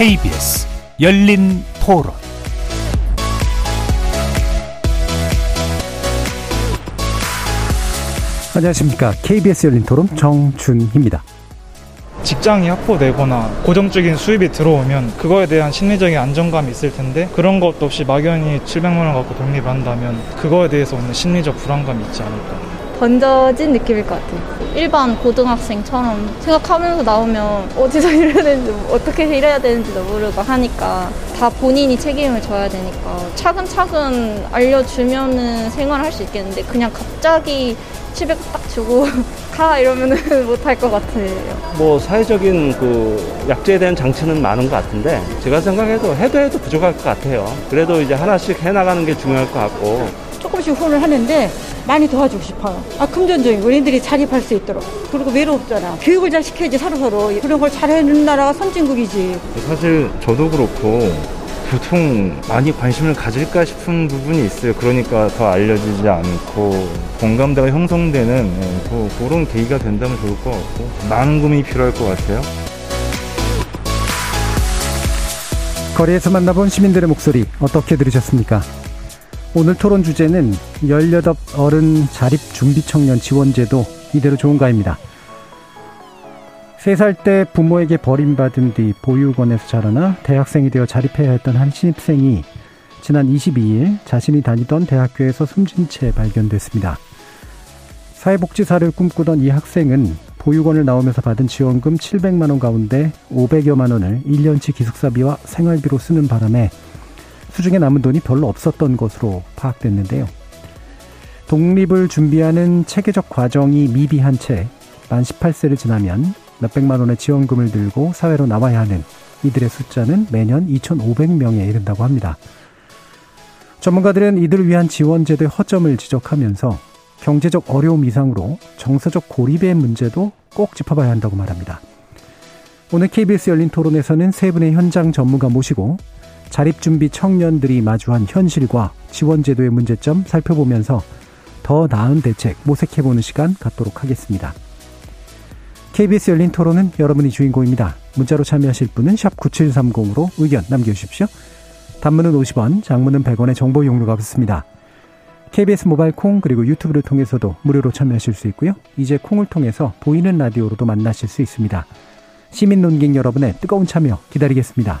KBS 열린 토론 안녕하십니까. KBS 열린 토론 정준희입니다. 직장이 확보되거나 고정적인 수입이 들어오면 그거에 대한 심리적인 안정감이 있을 텐데 그런 것도 없이 막연히 700만 원 갖고 독립한다면 그거에 대해서 오는 심리적 불안감이 있지 않을까. 번져진 느낌일 것 같아요. 일반 고등학생처럼 생각하면서 나오면 어디서 일해야 되는지 어떻게 일해야 되는지도 모르고 하니까 다 본인이 책임을 져야 되니까 차근차근 알려주면은 생활을 할수 있겠는데 그냥 갑자기 700 딱 주고 가 이러면은 못할 것 같아요. 뭐 사회적인 그 약제에 대한 장치는 많은 것 같은데 제가 생각해도 해도 해도 부족할 것 같아요. 그래도 이제 하나씩 해나가는 게 중요할 것 같고 조금씩 후원을 하는데 많이 도와주고 싶어요. 아, 금전적인 어린들이 자립할 수 있도록. 그리고 외롭잖아. 교육을 잘 시켜야지 서로서로. 그런 걸 잘해주는 나라가 선진국이지. 사실 저도 그렇고 보통 많이 관심을 가질까 싶은 부분이 있어요. 그러니까 더 알려지지 않고 공감대가 형성되는 예, 그런 계기가 된다면 좋을 것 같고 많은 고민이 필요할 것 같아요. 거리에서 만나본 시민들의 목소리 어떻게 들으셨습니까? 오늘 토론 주제는 18 어른 자립 준비 청년 지원 제도 이대로 좋은가입니다. 3살 때 부모에게 버림받은 뒤 보육원에서 자라나 대학생이 되어 자립해야 했던 한 신입생이 지난 22일 자신이 다니던 대학교에서 숨진 채 발견됐습니다. 사회복지사를 꿈꾸던 이 학생은 보육원을 나오면서 받은 지원금 700만 원 가운데 500여만 원을 1년치 기숙사비와 생활비로 쓰는 바람에 수중에 남은 돈이 별로 없었던 것으로 파악됐는데요. 독립을 준비하는 체계적 과정이 미비한 채 만 18세를 지나면 몇백만 원의 지원금을 들고 사회로 나와야 하는 이들의 숫자는 매년 2,500명에 이른다고 합니다. 전문가들은 이들을 위한 지원제도의 허점을 지적하면서 경제적 어려움 이상으로 정서적 고립의 문제도 꼭 짚어봐야 한다고 말합니다. 오늘 KBS 열린 토론에서는 세 분의 현장 전문가 모시고 자립준비 청년들이 마주한 현실과 지원제도의 문제점 살펴보면서 더 나은 대책 모색해보는 시간 갖도록 하겠습니다. KBS 열린 토론은 여러분이 주인공입니다. 문자로 참여하실 분은 9730으로 의견 남겨주십시오. 단문은 50원, 장문은 100원의 정보 용료가 붙습니다. KBS 모바일 콩 그리고 유튜브를 통해서도 무료로 참여하실 수 있고요. 이제 콩을 통해서 보이는 라디오로도 만나실 수 있습니다. 시민 논객 여러분의 뜨거운 참여 기다리겠습니다.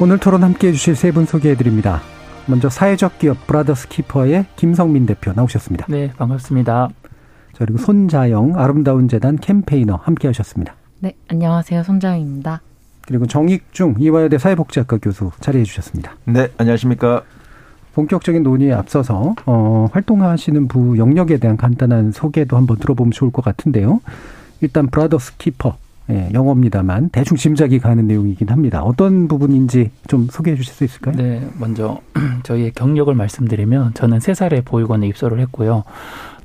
오늘 토론 함께 해 주실 세 분 소개해 드립니다. 먼저 사회적 기업 브라더스 키퍼의 김성민 대표 나오셨습니다. 네, 반갑습니다. 자, 그리고 손자영 아름다운 재단 campaigner 함께 하셨습니다. 네, 안녕하세요. 손자영입니다. 그리고 정익중 이화여대 사회복지학과 교수 자리해 주셨습니다. 네, 안녕하십니까. 본격적인 논의에 앞서서 어, 활동하시는 부 영역에 대한 간단한 소개도 한번 들어보면 좋을 것 같은데요. 일단 브라더스 키퍼 예, 영어입니다만 대충 짐작이 가는 내용이긴 합니다. 어떤 부분인지 좀 소개해 주실 수 있을까요? 네, 먼저 저희의 경력을 말씀드리면 저는 세살에 보육원에 입소를 했고요.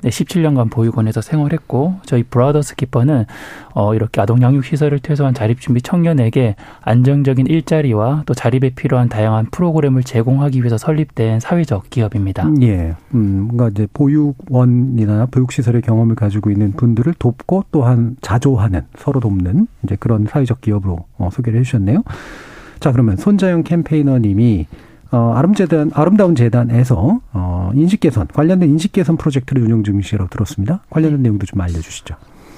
네, 17년간 보육원에서 생활했고 저희 브라더스 키퍼는 어 이렇게 아동 양육 시설을 퇴소한 자립 준비 청년에게 안정적인 일자리와 또 자립에 필요한 다양한 프로그램을 제공하기 위해서 설립된 사회적 기업입니다. 예. 음, 뭔가 이제 보육원이나 보육 시설의 경험을 가지고 있는 분들을 돕고 또한 자조하는 서로 돕는 이제 그런 사회적 기업으로 어, 소개를 해 주셨네요. 자, 그러면 손자영 캠페이너님이 어, 아름재단, 아름다운 재단에서, 어, 인식 개선, 관련된 인식 개선 프로젝트를 운영 중이시라고 들었습니다. 관련된 내용도 좀 알려주시죠.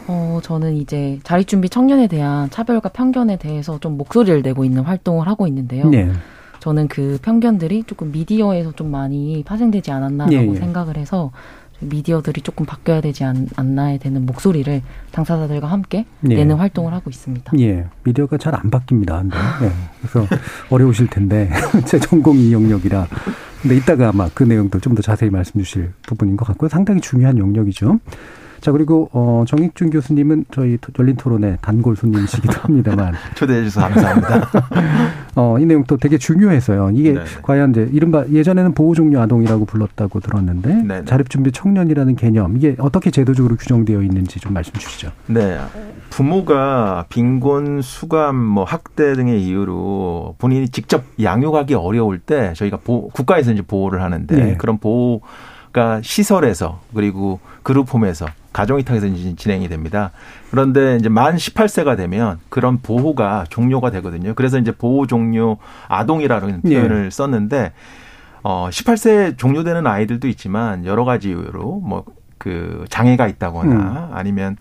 어, 저는 이제 자립준비 청년에 대한 차별과 편견에 대해서 좀 목소리를 내고 있는 활동을 하고 있는데요. 네. 저는 그 편견들이 조금 미디어에서 좀 많이 파생되지 않았나라고 예, 예. 생각을 해서 미디어들이 조금 바뀌어야 되지 않, 나에 되는 목소리를 당사자들과 함께 예. 내는 활동을 하고 있습니다. 예, 미디어가 잘 안 바뀝니다. 네. 그래서 어려우실 텐데 제 전공이 영역이라. 근데 이따가 아마 그 내용들 좀더 자세히 말씀 주실 부분인 것 같고요. 상당히 중요한 영역이죠. 자 그리고 어, 정익준 교수님은 저희 열린 토론의 단골 손님이시기도 합니다만 초대해 주셔서 감사합니다. 어, 이 내용 도 되게 중요해서요. 이게 네네. 과연 이제 이른바 예전에는 보호 종료 아동이라고 불렀다고 들었는데 자립 준비 청년이라는 개념 이게 어떻게 제도적으로 규정되어 있는지 좀 말씀 주시죠. 네. 부모가 빈곤, 수감, 뭐 학대 등의 이유로 본인이 직접 양육하기 어려울 때 저희가 보, 국가에서 이제 보호를 하는데 네. 그런 보호 가 시설에서 그리고 그룹홈에서 가정위탁에서 진행이 됩니다. 그런데 이제 만 18세가 되면 그런 보호가 종료가 되거든요. 그래서 이제 보호 종료 아동이라는 네. 표현을 네. 썼는데 어 18세 종료되는 아이들도 있지만 여러 가지 이유로 뭐 그 장애가 있다거나 음. 아니면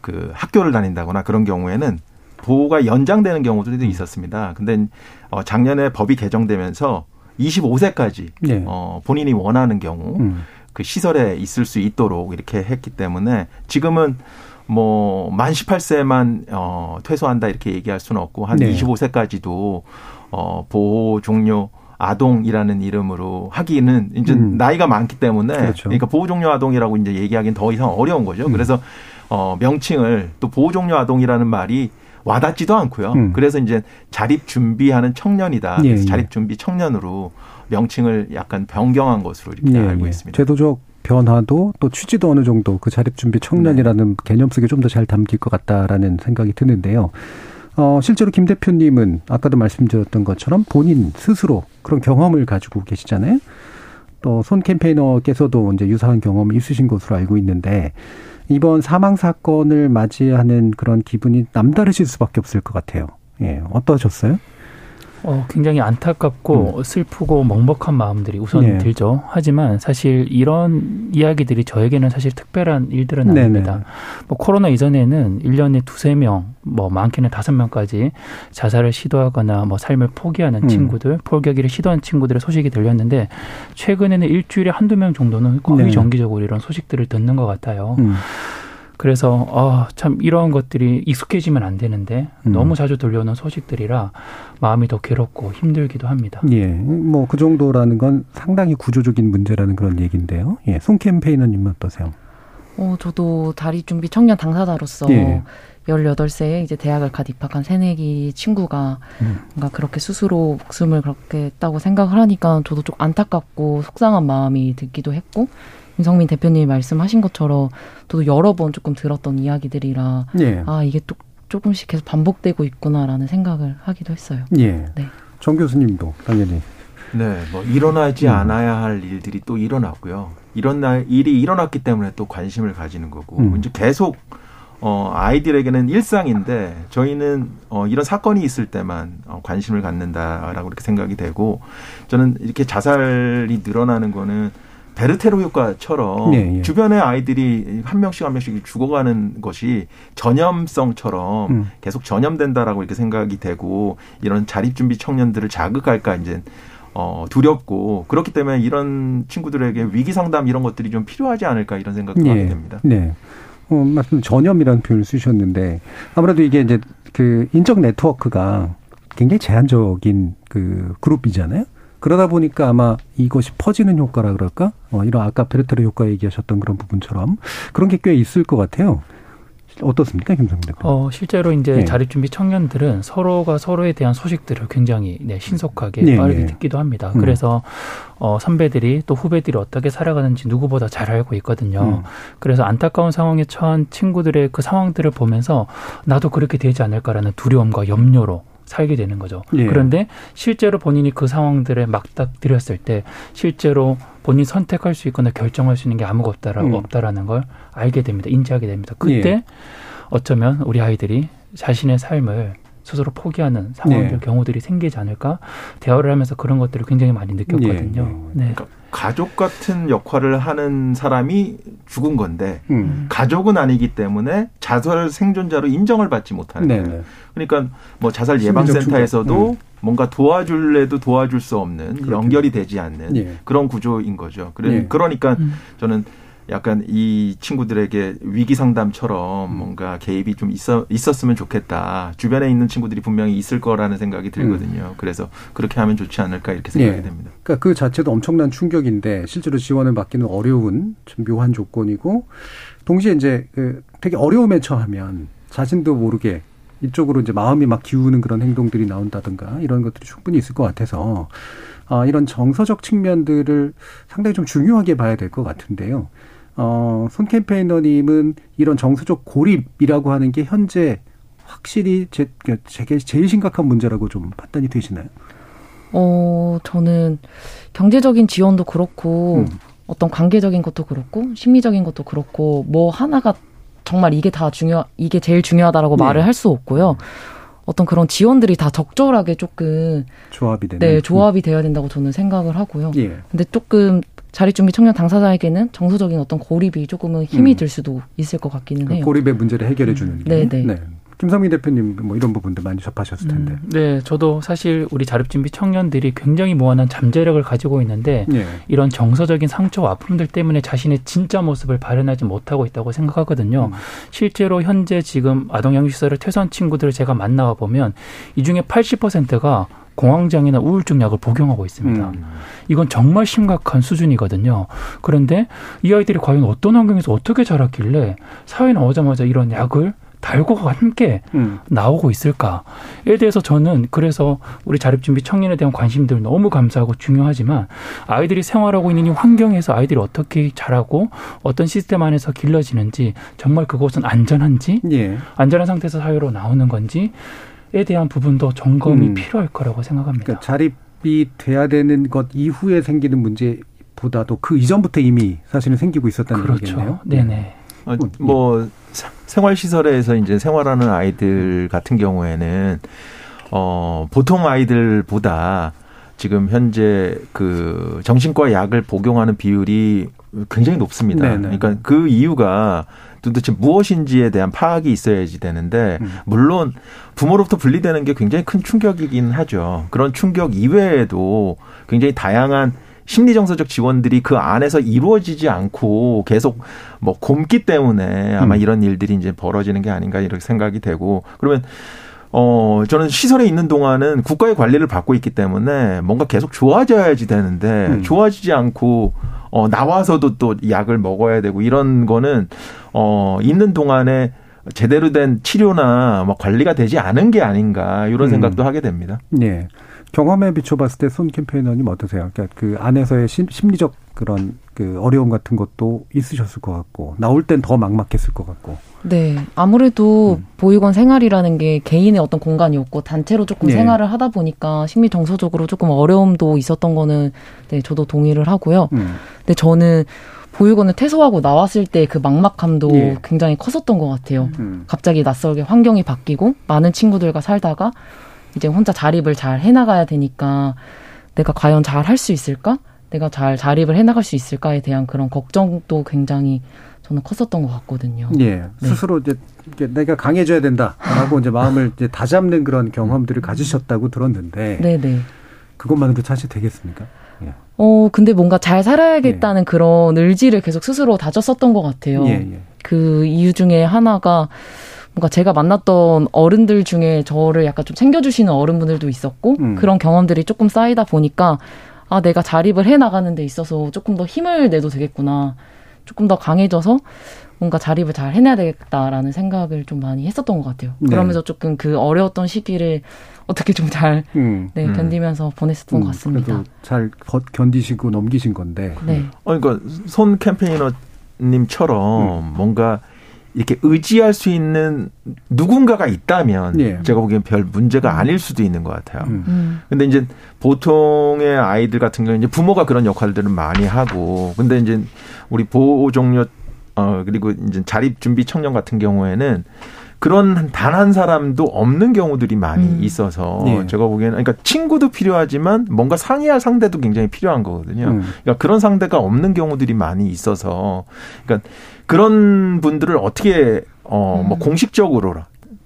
그 학교를 다닌다거나 그런 경우에는 보호가 연장되는 경우들도 있었습니다. 근데 어 작년에 법이 개정되면서 25세까지 네. 어 본인이 원하는 경우 음. 그 시설에 있을 수 있도록 이렇게 했기 때문에 지금은 뭐 만 18세만 어 퇴소한다 이렇게 얘기할 수는 없고 한 네. 25세까지도 어 보호 종료 아동이라는 이름으로 하기는 이제 음. 나이가 많기 때문에 그렇죠. 그러니까 보호 종료 아동이라고 이제 얘기하기는 더 이상 어려운 거죠. 음. 그래서 어, 명칭을 또 보호 종료 아동이라는 말이 와닿지도 않고요. 음. 그래서 이제 자립 준비하는 청년이다. 예, 그래서 예. 자립 준비 청년으로 명칭을 약간 변경한 것으로 이렇게 예, 알고 예. 있습니다. 제도적 변화도 또 취지도 어느 정도 그 자립 준비 청년이라는 네. 개념 속에 좀 더 잘 담길 것 같다라는 생각이 드는데요. 어, 실제로 김 대표님은 아까도 말씀드렸던 것처럼 본인 스스로 그런 경험을 가지고 계시잖아요. 또 손 캠페이너께서도 이제 유사한 경험이 있으신 것으로 알고 있는데 이번 사망 사건을 맞이하는 그런 기분이 남다르실 수밖에 없을 것 같아요. 예, 어떠셨어요? 어, 굉장히 안타깝고 음. 슬프고 먹먹한 마음들이 우선 네. 들죠. 하지만 사실 이런 이야기들이 저에게는 사실 특별한 일들은 네네. 아닙니다. 뭐 코로나 이전에는 1년에 두세 명, 뭐 많게는 다섯 명까지 자살을 시도하거나 뭐 삶을 포기하는 음. 친구들, 포기하기를 시도한 친구들의 소식이 들렸는데 최근에는 일주일에 한두 명 정도는 거의 네. 정기적으로 이런 소식들을 듣는 것 같아요. 음. 그래서 어, 참 이런 것들이 익숙해지면 안 되는데 음. 너무 자주 들려오는 소식들이라 마음이 더 괴롭고 힘들기도 합니다. 예, 뭐 그 정도라는 건 상당히 구조적인 문제라는 그런 얘기인데요. 예, 송 캠페이너님 어떠세요? 어, 저도 다리 준비 청년 당사자로서 예. 18세에 이제 대학을 갓 입학한 새내기 친구가 음. 뭔가 그렇게 스스로 목숨을 그렇게 했다고 생각을 하니까 저도 좀 안타깝고 속상한 마음이 들기도 했고 윤성민 대표님이 말씀하신 것처럼 저도 여러 번 조금 들었던 이야기들이라 예. 아 이게 또 조금씩 계속 반복되고 있구나라는 생각을 하기도 했어요. 예. 네. 정 교수님도 당연히. 네, 뭐 일어나지 음. 않아야 할 일들이 또 일어났고요. 이런 날 일이 일어났기 때문에 또 관심을 가지는 거고 음. 이제 계속 어 아이들에게는 일상인데 저희는 어 이런 사건이 있을 때만 어 관심을 갖는다라고 이렇게 생각이 되고 저는 이렇게 자살이 늘어나는 거는 베르테로 효과처럼 네, 예. 주변의 아이들이 한 명씩 한 명씩 죽어가는 것이 전염성처럼 음. 계속 전염된다라고 이렇게 생각이 되고 이런 자립준비 청년들을 자극할까 이제 어, 두렵고 그렇기 때문에 이런 친구들에게 위기 상담 이런 것들이 좀 필요하지 않을까 이런 생각도 네. 하게 됩니다. 네. 어, 말씀 전염이라는 표현을 쓰셨는데 아무래도 이게 이제 그 인적 네트워크가 굉장히 제한적인 그 그룹이잖아요. 그러다 보니까 아마 이것이 퍼지는 효과라 그럴까? 어, 이런 아까 베르테르 효과 얘기하셨던 그런 부분처럼 그런 게 꽤 있을 것 같아요. 어떻습니까, 김성대? 어, 실제로 이제 네. 자립준비 청년들은 서로가 서로에 대한 소식들을 굉장히 네, 신속하게 네, 빠르게 네. 듣기도 합니다. 음. 그래서 어, 선배들이 또 후배들이 어떻게 살아가는지 누구보다 잘 알고 있거든요. 음. 그래서 안타까운 상황에 처한 친구들의 그 상황들을 보면서 나도 그렇게 되지 않을까라는 두려움과 염려로 살게 되는 거죠. 예. 그런데 실제로 본인이 그 상황들에 막닥들였을 때 실제로 본인이 선택할 수 있거나 결정할 수 있는 게 아무것도 없다라, 음. 없다라는 걸 알게 됩니다. 인지하게 됩니다. 그때 예. 어쩌면 우리 아이들이 자신의 삶을 스스로 포기하는 상황들 네. 경우들이 생기지 않을까 대화를 하면서 그런 것들을 굉장히 많이 느꼈거든요. 네. 네. 그러니까 가족 같은 역할을 하는 사람이 죽은 건데 음. 가족은 아니기 때문에 자살 생존자로 인정을 받지 못하는 네. 거예요. 그러니까 뭐 자살 예방센터에서도 음. 뭔가 도와줄래도 도와줄 수 없는 그렇군요. 연결이 되지 않는 예. 그런 구조인 거죠. 그래, 예. 그러니까 음. 저는 약간 이 친구들에게 위기 상담처럼 음. 뭔가 개입이 좀 있어 있었으면 좋겠다. 주변에 있는 친구들이 분명히 있을 거라는 생각이 들거든요. 음. 그래서 그렇게 하면 좋지 않을까 이렇게 생각이 예. 됩니다. 그러니까 그 자체도 엄청난 충격인데 실제로 지원을 받기는 어려운 좀 묘한 조건이고 동시에 이제 그 되게 어려움에 처하면 자신도 모르게 이쪽으로 이제 마음이 막 기우는 그런 행동들이 나온다든가 이런 것들이 충분히 있을 것 같아서 아, 이런 정서적 측면들을 상당히 좀 중요하게 봐야 될 것 같은데요. 어, 손 캠페이너님은 이런 정서적 고립이라고 하는 게 현재 확실히 제, 제게 제일 심각한 문제라고 좀 판단이 되시나요? 어, 저는 경제적인 지원도 그렇고, 음. 어떤 관계적인 것도 그렇고, 심리적인 것도 그렇고, 뭐 하나가 정말 이게 다 중요, 이게 제일 중요하다라고 네. 말을 할 수 없고요. 어떤 그런 지원들이 다 적절하게 조금 조합이 되는 네 조합이 되어야 된다고 저는 생각을 하고요. 예. 근데 조금 자립준비 청년 당사자에게는 정서적인 어떤 고립이 조금은 힘이 음. 들 수도 있을 것 같기는 그 해요. 고립의 문제를 해결해 주는 음. 게. 네네. 네. 김성민 대표님 뭐 이런 부분도 많이 접하셨을 텐데. 음, 네, 저도 사실 우리 자립준비 청년들이 굉장히 무한한 잠재력을 가지고 있는데 네. 이런 정서적인 상처와 아픔들 때문에 자신의 진짜 모습을 발현하지 못하고 있다고 생각하거든요. 음. 실제로 현재 지금 아동양육시설을 퇴소한 친구들을 제가 만나와 보면 이 중에 80%가 공황장애나 우울증 약을 복용하고 있습니다. 음. 이건 정말 심각한 수준이거든요. 그런데 이 아이들이 과연 어떤 환경에서 어떻게 자랐길래 사회 나오자마자 이런 약을 달고 함께 음. 나오고 있을까에 대해서 저는 그래서 우리 자립준비 청년에 대한 관심들 너무 감사하고 중요하지만 아이들이 생활하고 있는 이 환경에서 아이들이 어떻게 자라고 어떤 시스템 안에서 길러지는지 정말 그곳은 안전한지 예. 안전한 상태에서 사회로 나오는 건지에 대한 부분도 점검이 음. 필요할 거라고 생각합니다. 그러니까 자립이 돼야 되는 것 이후에 생기는 문제보다도 그 이전부터 이미 사실은 생기고 있었다는 그렇죠. 얘기겠네요. 네네. 어, 뭐 생활 시설에서 이제 생활하는 아이들 같은 경우에는 어, 보통 아이들보다 지금 현재 그 정신과 약을 복용하는 비율이 굉장히 높습니다. 네네. 네. 그러니까 그 이유가 도대체 무엇인지에 대한 파악이 있어야지 되는데 음. 물론 부모로부터 분리되는 게 굉장히 큰 충격이긴 하죠. 그런 충격 이외에도 굉장히 다양한 심리 정서적 지원들이 그 안에서 이루어지지 않고 계속 뭐 곰기 때문에 아마 음. 이런 일들이 이제 벌어지는 게 아닌가 이렇게 생각이 되고 그러면 어, 저는 시설에 있는 동안은 국가의 관리를 받고 있기 때문에 뭔가 계속 좋아져야지 되는데 음. 좋아지지 않고 어, 나와서도 또 약을 먹어야 되고 이런 거는 어, 있는 동안에 제대로 된 치료나 뭐 관리가 되지 않은 게 아닌가 이런 음. 생각도 하게 됩니다. 네. 경험에 비춰봤을 때 손 캠페이너님 어떠세요? 그러니까 그 안에서의 심리적 그런 그 어려움 같은 것도 있으셨을 것 같고 나올 땐 더 막막했을 것 같고. 네, 아무래도 음. 보육원 생활이라는 게 개인의 어떤 공간이 없고 단체로 조금 네. 생활을 하다 보니까 심리 정서적으로 조금 어려움도 있었던 거는 네 저도 동의를 하고요. 음. 근데 저는 보육원을 퇴소하고 나왔을 때 그 막막함도 예. 굉장히 컸었던 것 같아요. 음. 갑자기 낯설게 환경이 바뀌고 많은 친구들과 살다가 이제 혼자 자립을 잘 해나가야 되니까 내가 과연 잘 할 수 있을까? 내가 잘 자립을 해나갈 수 있을까에 대한 그런 걱정도 굉장히 저는 컸었던 것 같거든요. 예. 네. 스스로 이제 내가 강해져야 된다라고 이제 마음을 이제 다잡는 그런 경험들을 가지셨다고 들었는데. 네네. 네. 그것만으로 사실 되겠습니까? 예. 어, 근데 뭔가 잘 살아야겠다는 예. 그런 의지를 계속 스스로 다졌었던 것 같아요. 예, 예. 그 이유 중에 하나가 뭔가 제가 만났던 어른들 중에 저를 약간 좀 챙겨주시는 어른분들도 있었고 음. 그런 경험들이 조금 쌓이다 보니까 아 내가 자립을 해 나가는 데 있어서 조금 더 힘을 내도 되겠구나 조금 더 강해져서 뭔가 자립을 잘 해내야 되겠다라는 생각을 좀 많이 했었던 것 같아요. 네. 그러면서 조금 그 어려웠던 시기를 어떻게 좀잘 음, 네, 음. 견디면서 보냈었던 음, 것 같습니다. 잘 견디시고 넘기신 건데. 네. 어, 그러니까 손 캠페이너님처럼 음. 뭔가 이렇게 의지할 수 있는 누군가가 있다면 예. 제가 보기엔 별 문제가 음. 아닐 수도 있는 것 같아요. 음. 음. 근데 이제 보통의 아이들 같은 경우는 이제 부모가 그런 역할들을 많이 하고 근데 이제 우리 보호 종료 어 그리고 이제 자립 준비 청년 같은 경우에는 그런 단 한 사람도 없는 경우들이 많이 음. 있어서 네. 제가 보기에는 그러니까 친구도 필요하지만 뭔가 상의할 상대도 굉장히 필요한 거거든요. 음. 그러니까 그런 상대가 없는 경우들이 많이 있어서 그러니까 그런 분들을 어떻게 어뭐 음. 공식적으로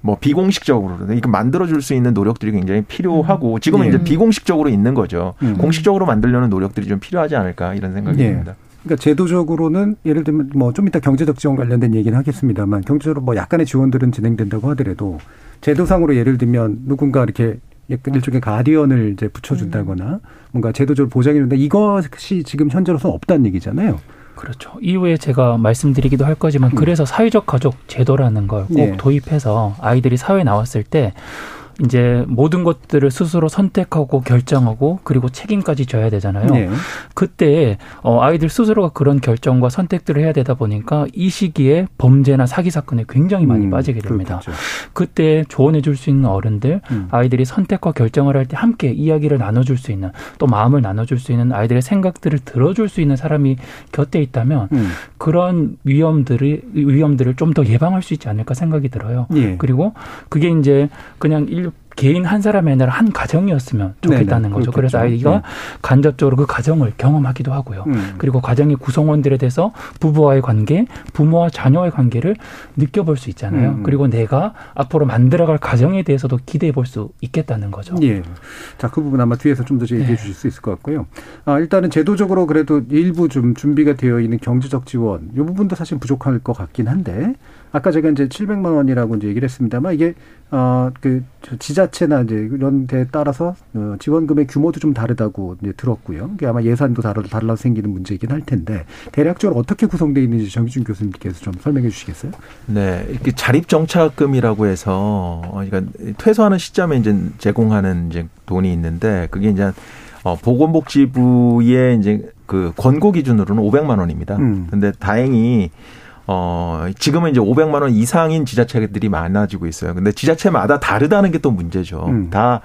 뭐 비공식적으로 이거 만들어줄 수 있는 노력들이 굉장히 필요하고 지금은 네. 이제 비공식적으로 있는 거죠. 음. 공식적으로 만들려는 노력들이 좀 필요하지 않을까 이런 생각이 네. 듭니다. 그러니까 제도적으로는 예를 들면 뭐 좀 이따 경제적 지원 관련된 얘기는 하겠습니다만 경제적으로 뭐 약간의 지원들은 진행된다고 하더라도 제도상으로 예를 들면 누군가 이렇게 일종의 가디언을 이제 붙여준다거나 음. 뭔가 제도적으로 보장해준다 이것이 지금 현재로서 없다는 얘기잖아요. 그렇죠. 이후에 제가 말씀드리기도 할 거지만 음. 그래서 사회적 가족 제도라는 걸꼭 네. 도입해서 아이들이 사회에 나왔을 때 이제 모든 것들을 스스로 선택하고 결정하고 그리고 책임까지 져야 되잖아요. 네. 그때 어 아이들 스스로가 그런 결정과 선택들을 해야 되다 보니까 이 시기에 범죄나 사기 사건에 굉장히 많이 음, 빠지게 됩니다. 그렇겠죠. 그때 조언해 줄 수 있는 어른들, 음. 아이들이 선택과 결정을 할 때 함께 이야기를 나눠 줄수 있는 또 마음을 나눠 줄수 있는 아이들의 생각들을 들어 줄수 있는 사람이 곁에 있다면 음. 그런 위험들을 위험들을 좀 더 예방할 수 있지 않을까 생각이 들어요. 예. 그리고 그게 이제 그냥 일 개인 한 사람이 아니라 한 가정이었으면 좋겠다는 네네, 거죠. 그래서 아이가 네. 간접적으로 그 가정을 경험하기도 하고요. 음. 그리고 가정의 구성원들에 대해서 부부와의 관계, 부모와 자녀의 관계를 느껴볼 수 있잖아요. 음. 그리고 내가 앞으로 만들어갈 가정에 대해서도 기대해 볼 수 있겠다는 거죠. 예. 자, 그 부분 아마 뒤에서 좀 더 얘기해 네. 주실 수 있을 것 같고요. 아, 일단은 제도적으로 그래도 일부 좀 준비가 되어 있는 경제적 지원, 이 부분도 사실 부족할 것 같긴 한데 아까 제가 이제 700만 원이라고 이제 얘기를 했습니다만 이게 어그 지자체나 이제 이런 데 따라서 어 지원금의 규모도 좀 다르다고 이제 들었고요. 이게 아마 예산도 다르 달라 생기는 문제이긴 할 텐데 대략적으로 어떻게 구성되어 있는지 정기준 교수님께서 좀 설명해 주시겠어요? 네, 이렇게 자립 정착금이라고 해서 어, 그러니까 퇴소하는 시점에 이제 제공하는 이제 돈이 있는데 그게 이제 어 보건복지부의 이제 그 권고 기준으로는 500만 원입니다. 음. 근데 다행히 어, 지금은 이제 500만 원 이상인 지자체들이 많아지고 있어요. 근데 지자체마다 다르다는 게 또 문제죠. 음. 다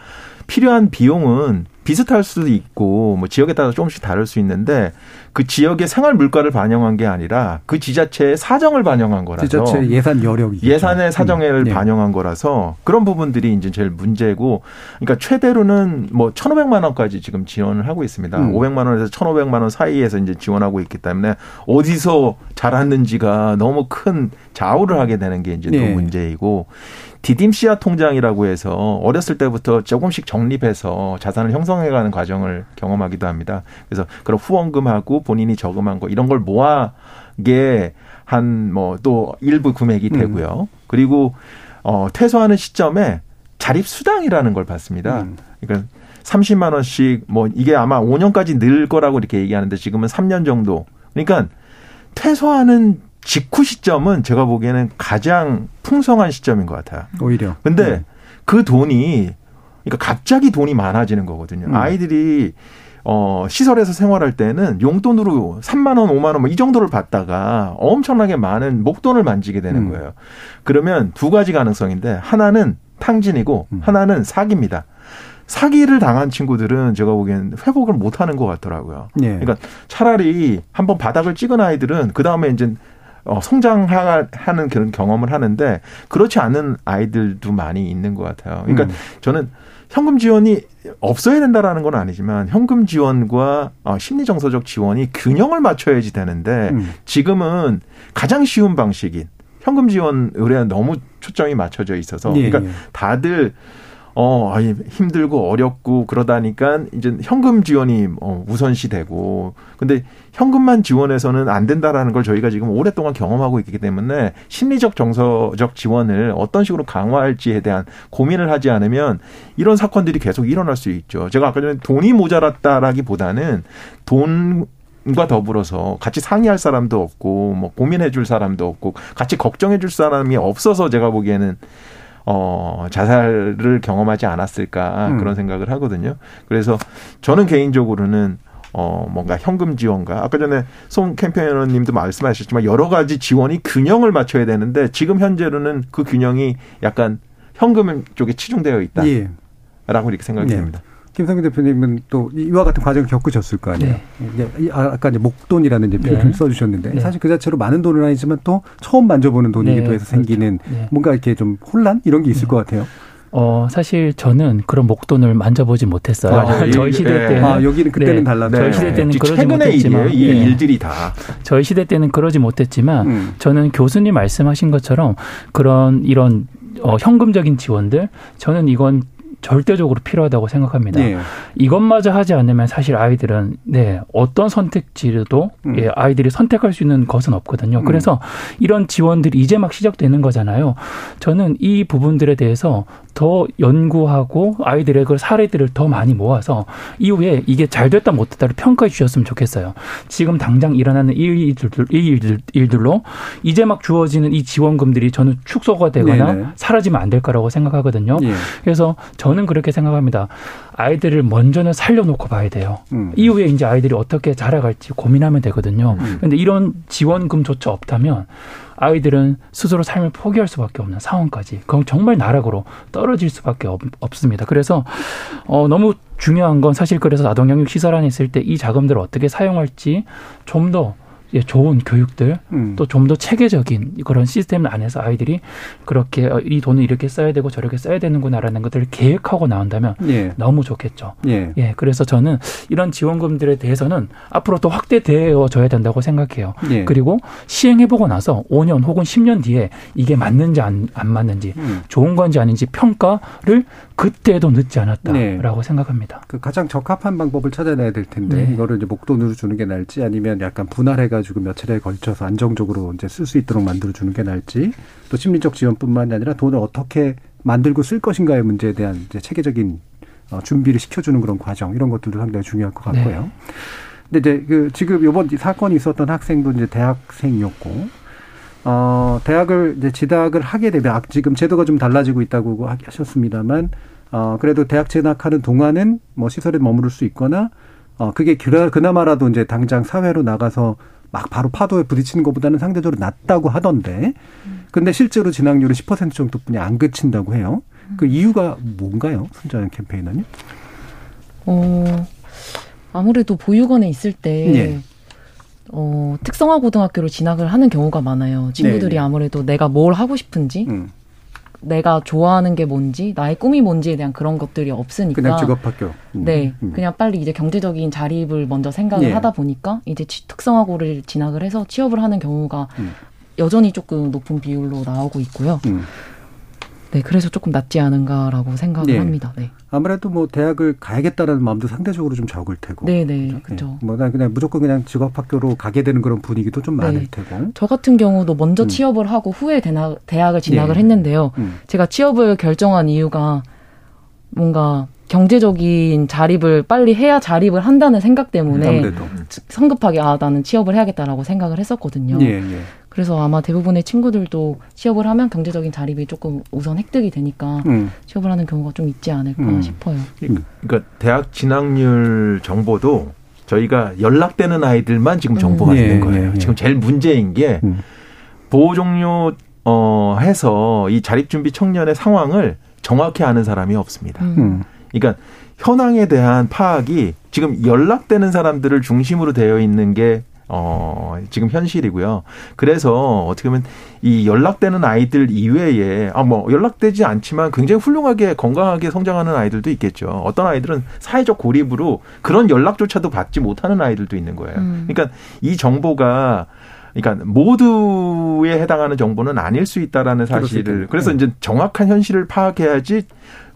필요한 비용은 비슷할 수도 있고 뭐 지역에 따라 조금씩 다를 수 있는데 그 지역의 생활 물가를 반영한 게 아니라 그 지자체의 사정을 반영한 거라서 지자체 예산 여력이 예산의 사정을 음. 네. 반영한 거라서 그런 부분들이 이제 제일 문제고 그러니까 최대로는 뭐 1,500만 원까지 지금 지원을 하고 있습니다. 음. 500만 원에서 1,500만 원 사이에서 이제 지원하고 있기 때문에 어디서 자랐는지가 너무 큰 좌우를 하게 되는 게 이제 네. 또 문제이고 디딤시아 통장이라고 해서 어렸을 때부터 조금씩 적립해서 자산을 형성해가는 과정을 경험하기도 합니다. 그래서 그런 후원금하고 본인이 저금한 거 이런 걸 모아게 한 뭐 또 일부 금액이 음. 되고요. 음. 그리고 어 퇴소하는 시점에 자립 수당이라는 걸 받습니다. 음. 그러니까 30만 원씩 뭐 이게 아마 5년까지 늘 거라고 이렇게 얘기하는데 지금은 3년 정도. 그러니까 퇴소하는 직후 시점은 제가 보기에는 가장 풍성한 시점인 것 같아요. 오히려. 근데 음. 그 돈이 그러니까 갑자기 돈이 많아지는 거거든요. 음. 아이들이 어, 시설에서 생활할 때는 용돈으로 3만 원, 5만 원, 뭐 이 정도를 받다가 엄청나게 많은 목돈을 만지게 되는 음. 거예요. 그러면 두 가지 가능성인데 하나는 탕진이고 음. 하나는 사기입니다. 사기를 당한 친구들은 제가 보기엔 회복을 못 하는 것 같더라고요. 네. 그러니까 차라리 한번 바닥을 찍은 아이들은 그 다음에 이제 어, 성장하는 그런 경험을 하는데 그렇지 않은 아이들도 많이 있는 것 같아요. 그러니까 음. 저는 현금 지원이 없어야 된다라는 건 아니지만 현금 지원과 어, 심리 정서적 지원이 균형을 맞춰야지 되는데 음. 지금은 가장 쉬운 방식인 현금 지원 의뢰에 너무 초점이 맞춰져 있어서 예, 그러니까 예. 다들 어, 힘들고 어렵고 그러다니까 이제 현금 지원이 어, 우선시 되고 근데 현금만 지원해서는 안 된다라는 걸 저희가 지금 오랫동안 경험하고 있기 때문에 심리적 정서적 지원을 어떤 식으로 강화할지에 대한 고민을 하지 않으면 이런 사건들이 계속 일어날 수 있죠. 제가 아까 전에 돈이 모자랐다라기보다는 돈 과 더불어서 같이 상의할 사람도 없고 뭐 고민해 줄 사람도 없고 같이 걱정해 줄 사람이 없어서 제가 보기에는 어, 자살을 경험하지 않았을까 음. 그런 생각을 하거든요. 그래서 저는 개인적으로는 어, 뭔가 현금 지원과 아까 전에 송 캠페이너님도 말씀하셨지만 여러 가지 지원이 균형을 맞춰야 되는데 지금 현재로는 그 균형이 약간 현금 쪽에 치중되어 있다. 예. 라고 이렇게 생각이 예. 됩니다. 김성민 대표님은 또 이와 같은 과정을 겪으셨을 거 아니에요. 네. 이제 아까 이제 목돈이라는 이제 표현을 네. 써주셨는데 네. 사실 그 자체로 많은 돈은 아니지만 또 처음 만져보는 돈이기도 네. 해서 생기는 그렇죠. 네. 뭔가 이렇게 좀 혼란 이런 게 있을 네. 것 같아요. 어, 사실 저는 그런 목돈을 만져보지 못했어요. 아, 저희 시대 때는. 아, 여기는 그때는 달라. 저희 시대 때는 그러지 못했지만. 이 일들이 다. 저희 시대 때는 그러지 못했지만, 음. 저는 교수님 말씀하신 것처럼 그런 이런 어, 현금적인 지원들, 저는 이건 절대적으로 필요하다고 생각합니다. 네. 이것마저 하지 않으면 사실 아이들은 네 어떤 선택지도 음. 예, 아이들이 선택할 수 있는 것은 없거든요. 음. 그래서 이런 지원들이 이제 막 시작되는 거잖아요. 저는 이 부분들에 대해서 더 연구하고 아이들의 그 사례들을 더 많이 모아서 이후에 이게 잘 됐다 못 됐다를 평가해 주셨으면 좋겠어요. 지금 당장 일어나는 일들, 일들, 일들로 이제 막 주어지는 이 지원금들이 저는 축소가 되거나 네네. 사라지면 안 될 거라고 생각하거든요. 예. 그래서 저는 그렇게 생각합니다. 아이들을 먼저는 살려놓고 봐야 돼요. 음. 이후에 이제 아이들이 어떻게 자라갈지 고민하면 되거든요. 그런데 음. 이런 지원금조차 없다면 아이들은 스스로 삶을 포기할 수밖에 없는 상황까지 그럼 정말 나락으로 떨어질 수밖에 없, 습니다 그래서 어, 너무 중요한 건 사실 그래서 아동양육 시설 안에 있을 때 이 자금들을 어떻게 사용할지 좀더 예, 좋은 교육들 음. 또좀 더 체계적인 그런 시스템 안에서 아이들이 그렇게 어, 이 돈을 이렇게 써야 되고 저렇게 써야 되는구나라는 것들을 계획하고 나온다면 예. 너무 좋겠죠. 예. 예. 그래서 저는 이런 지원금들에 대해서는 앞으로 더 확대되어져야 된다고 생각해요. 예. 그리고 시행해보고 나서 5년 혹은 10년 뒤에 이게 맞는지 안, 안 맞는지 음. 좋은 건지 아닌지 평가를 그때도 늦지 않았다라고 네. 생각합니다. 그 가장 적합한 방법을 찾아내야 될 텐데 네. 이거를 이제 목돈으로 주는 게 나을지 아니면 약간 분할해가지고 며칠에 걸쳐서 안정적으로 이제 쓸 수 있도록 만들어 주는 게 나을지 또 심리적 지원뿐만이 아니라 돈을 어떻게 만들고 쓸 것인가의 문제에 대한 이제 체계적인 어, 준비를 시켜주는 그런 과정 이런 것들도 상당히 중요할 것 같고요. 네. 근데 이제 그 지금 요번 사건이 있었던 학생도 이제 대학생이었고 어, 대학을 이제 지학을 하게 되면 아, 지금 제도가 좀 달라지고 있다고 하셨습니다만 어, 그래도 대학 진학하는 동안은 뭐 시설에 머무를 수 있거나 어, 그게 그나마라도 이제 당장 사회로 나가서 막 바로 파도에 부딪히는 것보다는 상대적으로 낮다고 하던데 근데 실제로 진학률은 10% 정도뿐이 안 그친다고 해요. 그 이유가 뭔가요? 손자연 캠페인은? 어, 아무래도 보육원에 있을 때 예. 어, 특성화 고등학교로 진학을 하는 경우가 많아요. 친구들이 네네. 아무래도 내가 뭘 하고 싶은지, 음. 내가 좋아하는 게 뭔지, 나의 꿈이 뭔지에 대한 그런 것들이 없으니까. 그냥 직업학교. 음. 네. 음. 그냥 빨리 이제 경제적인 자립을 먼저 생각을 예. 하다 보니까 이제 특성화고를 진학을 해서 취업을 하는 경우가 음. 여전히 조금 높은 비율로 나오고 있고요. 음. 네, 그래서 조금 낫지 않은가라고 생각을 네. 합니다. 네. 아무래도 뭐 대학을 가야겠다라는 마음도 상대적으로 좀 적을 테고. 네, 네, 그렇죠. 네. 뭐 그냥 무조건 그냥 직업학교로 가게 되는 그런 분위기도 좀 네. 많을 테고. 저 같은 경우도 먼저 음. 취업을 하고 후에 대나, 대학을 진학을 네. 했는데요. 음. 제가 취업을 결정한 이유가 뭔가 경제적인 자립을 빨리 해야 자립을 한다는 생각 때문에 아무래도. 성급하게 아 나는 취업을 해야겠다라고 생각을 했었거든요. 예, 예. 그래서 아마 대부분의 친구들도 취업을 하면 경제적인 자립이 조금 우선 획득이 되니까 음. 취업을 하는 경우가 좀 있지 않을까 음. 싶어요. 그러니까 대학 진학률 정보도 저희가 연락되는 아이들만 지금 정보가 음. 있는 예, 거예요. 예, 예. 지금 제일 문제인 게 음. 보호 종료 어 해서 이 자립 준비 청년의 상황을 정확히 아는 사람이 없습니다. 음. 음. 그러니까 현황에 대한 파악이 지금 연락되는 사람들을 중심으로 되어 있는 게 어, 지금 현실이고요. 그래서 어떻게 보면 이 연락되는 아이들 이외에, 아, 뭐, 연락되지 않지만 굉장히 훌륭하게 건강하게 성장하는 아이들도 있겠죠. 어떤 아이들은 사회적 고립으로 그런 연락조차도 받지 못하는 아이들도 있는 거예요. 음. 그러니까 이 정보가 그러니까 모두에 해당하는 정보는 아닐 수 있다라는 사실을 그래서 네. 이제 정확한 현실을 파악해야지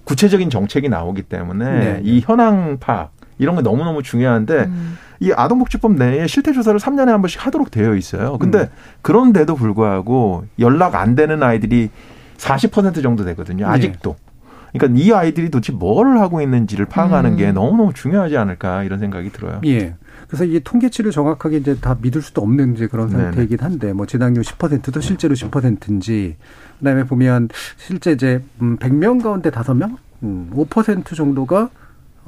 구체적인 정책이 나오기 때문에 네. 이 현황 파악 이런 게 너무너무 중요한데 음. 이 아동복지법 내에 실태 조사를 3년에 한 번씩 하도록 되어 있어요. 근데 음. 그런데도 불구하고 연락 안 되는 아이들이 40% 정도 되거든요. 네. 아직도. 네. 그러니까 이 아이들이 도대체 뭘 하고 있는지를 파악하는 음. 게 너무너무 중요하지 않을까 이런 생각이 들어요. 예. 그래서 이게 통계치를 정확하게 이제 다 믿을 수도 없는 이제 그런 상태이긴 한데 뭐 진학률 10%도 실제로 10%인지 그다음에 보면 실제 이제 음 100명 가운데 5명 음, 5% 정도가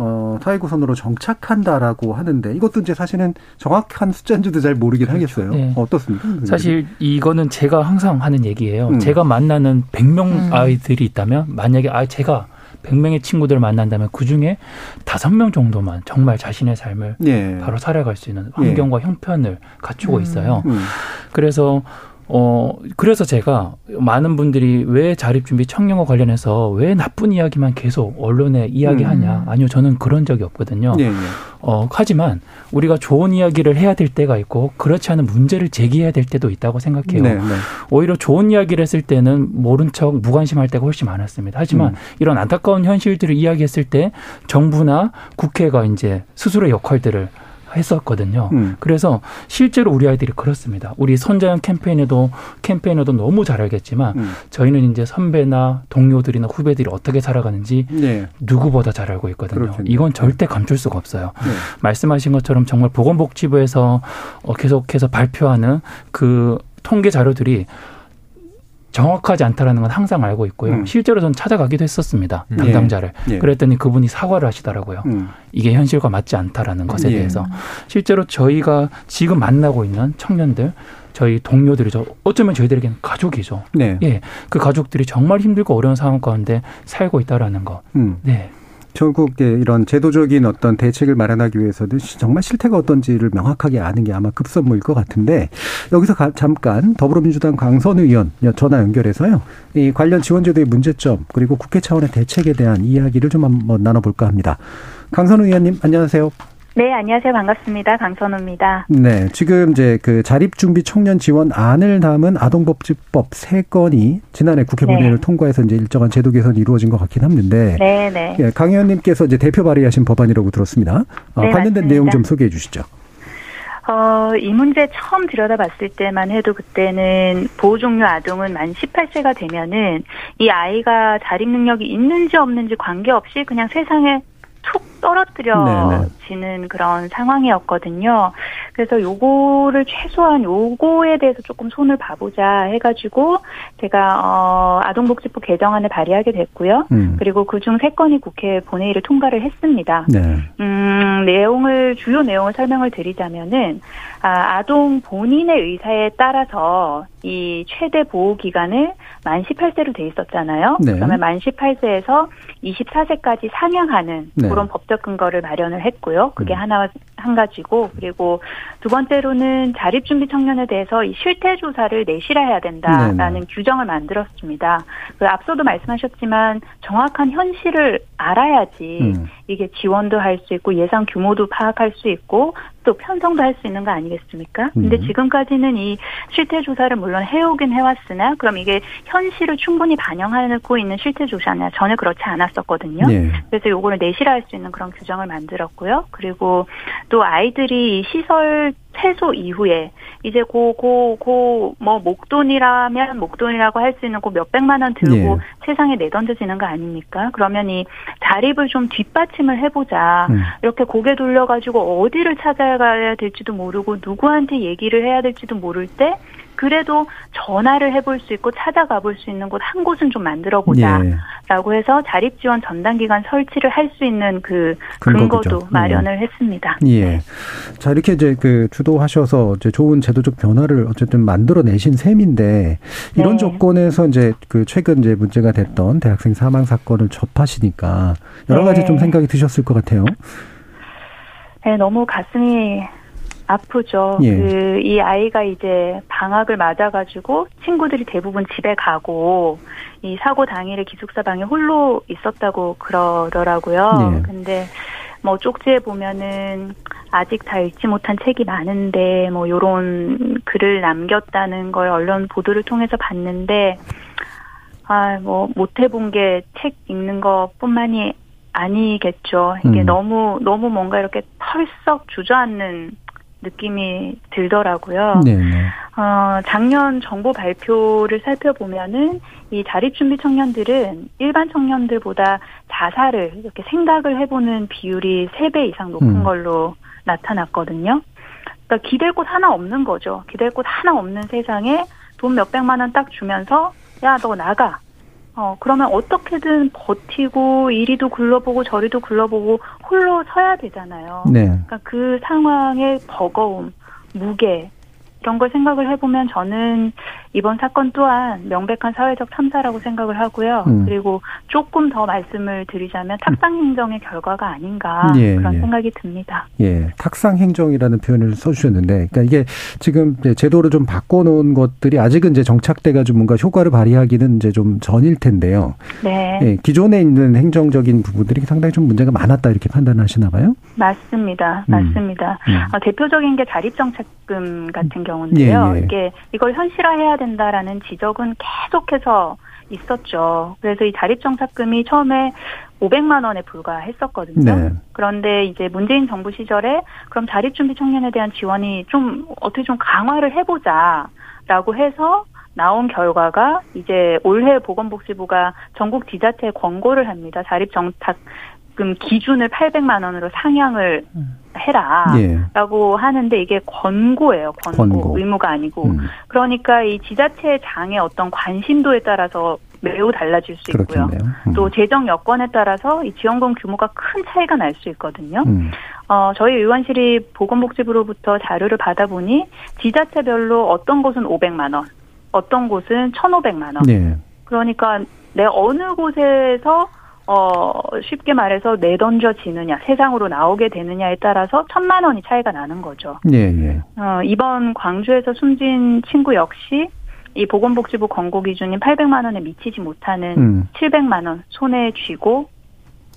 어, 사회구선으로 정착한다라고 하는데 이것도 이제 사실은 정확한 숫자인지도 잘 모르긴 그렇죠. 하겠어요. 네. 어떻습니까? 사실 이거는 제가 항상 하는 얘기예요. 음. 제가 만나는 100명 음. 아이들이 있다면 만약에 아 제가 100명의 친구들을 만난다면 그중에 5명 정도만 정말 자신의 삶을 네. 바로 살아갈 수 있는 환경과 네. 형편을 갖추고 음. 있어요. 음. 그래서 어, 그래서 제가 많은 분들이 왜 자립준비 청년과 관련해서 왜 나쁜 이야기만 계속 언론에 이야기하냐. 음. 아니요, 저는 그런 적이 없거든요. 네, 네. 어, 하지만 우리가 좋은 이야기를 해야 될 때가 있고 그렇지 않은 문제를 제기해야 될 때도 있다고 생각해요. 네, 네. 오히려 좋은 이야기를 했을 때는 모른 척 무관심할 때가 훨씬 많았습니다. 하지만 음. 이런 안타까운 현실들을 이야기했을 때 정부나 국회가 이제 스스로의 역할들을 했었거든요. 음. 그래서 실제로 우리 아이들이 그렇습니다. 우리 선자연 캠페인에도 캠페인에도 너무 잘 알겠지만 음. 저희는 이제 선배나 동료들이나 후배들이 어떻게 살아가는지 네. 누구보다 잘 알고 있거든요. 그렇군요. 이건 절대 감출 수가 없어요. 네. 말씀하신 것처럼 정말 보건복지부에서 어, 계속해서 발표하는 그 통계 자료들이 정확하지 않다라는 건 항상 알고 있고요. 음. 실제로 전 찾아가기도 했었습니다. 음. 담당자를. 예. 예. 그랬더니 그분이 사과를 하시더라고요. 음. 이게 현실과 맞지 않다라는 것에 예. 대해서. 실제로 저희가 지금 만나고 있는 청년들 저희 동료들이죠. 어쩌면 저희들에게는 가족이죠. 네. 예. 그 가족들이 정말 힘들고 어려운 상황 가운데 살고 있다라는 거. 음. 네. 결국에 이런 제도적인 어떤 대책을 마련하기 위해서는 정말 실태가 어떤지를 명확하게 아는 게 아마 급선무일 것 같은데 여기서 가, 잠깐 더불어민주당 강선 의원 전화 연결해서요. 이 관련 지원제도의 문제점 그리고 국회 차원의 대책에 대한 이야기를 좀 한번 나눠볼까 합니다. 강선 의원님 안녕하세요. 네, 안녕하세요. 반갑습니다. 강선우입니다. 네, 지금 이제 그 자립준비 청년 지원안을 담은 아동복지법 세 건이 지난해 국회 본회의를 네. 통과해서 이제 일정한 제도 개선이 이루어진 것 같긴 합니다 네, 네. 예, 강 의원님께서 이제 대표 발의하신 법안이라고 들었습니다. 어, 네, 관련된 맞습니다. 내용 좀 소개해 주시죠. 어, 이 문제 처음 들여다봤을 때만 해도 그때는 보호종료 아동은 만 18세가 되면은 이 아이가 자립 능력이 있는지 없는지 관계없이 그냥 세상에 툭 떨어뜨려 지는 그런 상황이었거든요. 그래서 요거를 최소한 요거에 대해서 조금 손을 봐보자 해가지고 제가 어 아동복지법 개정안을 발의하게 됐고요. 음. 그리고 그중 세 건이 국회 본회의를 통과를 했습니다. 네. 음 내용을 주요 내용을 설명을 드리자면은 아, 아동 본인의 의사에 따라서 이 최대 보호 기간을 만 18세로 돼 있었잖아요. 네. 그러면 만 18세에서 24세까지 상향하는 네. 그런 법적 근거를 마련을 했고요. 그게 음. 하나 한 가지고 그리고 두 번째로는 자립준비 청년에 대해서 이 실태 조사를 내실화해야 된다라는 네네. 규정을 만들었습니다. 그 앞서도 말씀하셨지만 정확한 현실을 알아야지 음. 이게 지원도 할 수 있고 예상 규모도 파악할 수 있고 또 편성도 할 수 있는 거 아니겠습니까? 근데 음. 지금까지는 이 실태 조사를 물론 해오긴 해왔으나 그럼 이게 현실을 충분히 반영하고 있는 실태 조사냐 전혀 그렇지 않았었거든요. 네. 그래서 요거를 내실화할 수 있는 그런 규정을 만들었고요. 그리고 또 아이들이 시설 퇴소 이후에 이제 고고고 뭐 목돈이라면 목돈이라고 할 수 있는 고 몇백만 원 들고 예. 세상에 내던져지는 거 아닙니까? 그러면 이 자립을 좀 뒷받침을 해보자. 음. 이렇게 고개 돌려가지고 어디를 찾아가야 될지도 모르고 누구한테 얘기를 해야 될지도 모를 때 그래도 전화를 해볼 수 있고 찾아가 볼 수 있는 곳 한 곳은 좀 만들어 보자라고 예. 해서 자립 지원 전담 기관 설치를 할 수 있는 그 근거도 예. 마련을 예. 했습니다. 예. 자 이렇게 이제 그 주도하셔서 이제 좋은 제도적 변화를 어쨌든 만들어내신 셈인데 이런 네. 조건에서 이제 그 최근 이제 문제가 됐던 대학생 사망 사건을 접하시니까 여러 가지 네. 좀 생각이 드셨을 것 같아요. 네, 너무 가슴이 아프죠. 예. 그이 아이가 이제 방학을 맞아가지고 친구들이 대부분 집에 가고 이 사고 당일에 기숙사 방에 홀로 있었다고 그러더라고요. 예. 근데 뭐 쪽지에 보면은 아직 다 읽지 못한 책이 많은데 뭐 요런 글을 남겼다는 걸 언론 보도를 통해서 봤는데 아 뭐 못 해본 게 책 읽는 것뿐만이 아니겠죠. 이게 음. 너무 너무 뭔가 이렇게 털썩 주저앉는 느낌이 들더라고요. 네, 네 어, 작년 정보 발표를 살펴보면은 이 자립준비 청년들은 일반 청년들보다 자살을 이렇게 생각을 해보는 비율이 3배 이상 높은 음. 걸로 나타났거든요. 그러니까 기댈 곳 하나 없는 거죠. 기댈 곳 하나 없는 세상에 돈 몇백만 원 딱 주면서 야, 너 나가. 어, 그러면 어떻게든 버티고 이리도 굴러보고 저리도 굴러보고 홀로 서야 되잖아요. 네. 그러니까 그 상황의 버거움, 무게, 이런 걸 생각을 해보면 저는 이번 사건 또한 명백한 사회적 참사라고 생각을 하고요. 음. 그리고 조금 더 말씀을 드리자면 탁상 행정의 결과가 아닌가 예, 그런 예. 생각이 듭니다. 예, 탁상 행정이라는 표현을 써주셨는데, 그러니까 이게 지금 제도를 좀 바꿔놓은 것들이 아직은 이제 정착돼가지고 뭔가 효과를 발휘하기는 이제 좀 전일 텐데요. 네. 예, 기존에 있는 행정적인 부분들이 상당히 좀 문제가 많았다 이렇게 판단하시나 봐요. 맞습니다. 음. 맞습니다. 음. 어, 대표적인 게 자립정착금 같은 경우인데요. 예, 예. 이게 이걸 현실화해야 된다라는 지적은 계속해서 있었죠. 그래서 이 자립정착금이 처음에 500만 원에 불과했었거든요. 네. 그런데 이제 문재인 정부 시절에 그럼 자립준비 청년에 대한 지원이 좀 어떻게 좀 강화를 해보자라고 해서 나온 결과가 이제 올해 보건복지부가 전국 지자체에 권고를 합니다. 자립정착 금 기준을 800만 원으로 상향을 해라라고 예. 하는데 이게 권고예요. 권고. 권고. 의무가 아니고. 음. 그러니까 이 지자체 장의 어떤 관심도에 따라서 매우 달라질 수 있고요. 음. 또 재정 여건에 따라서 이 지원금 규모가 큰 차이가 날 수 있거든요. 음. 어, 저희 의원실이 보건복지부로부터 자료를 받아보니 지자체별로 어떤 곳은 500만 원, 어떤 곳은 1,500만 원. 네. 그러니까 내 어느 곳에서 어, 쉽게 말해서 내던져지느냐, 세상으로 나오게 되느냐에 따라서 천만 원이 차이가 나는 거죠. 예, 예. 어, 이번 광주에서 숨진 친구 역시 이 보건복지부 권고 기준인 800만 원에 미치지 못하는 음. 700만 원 손에 쥐고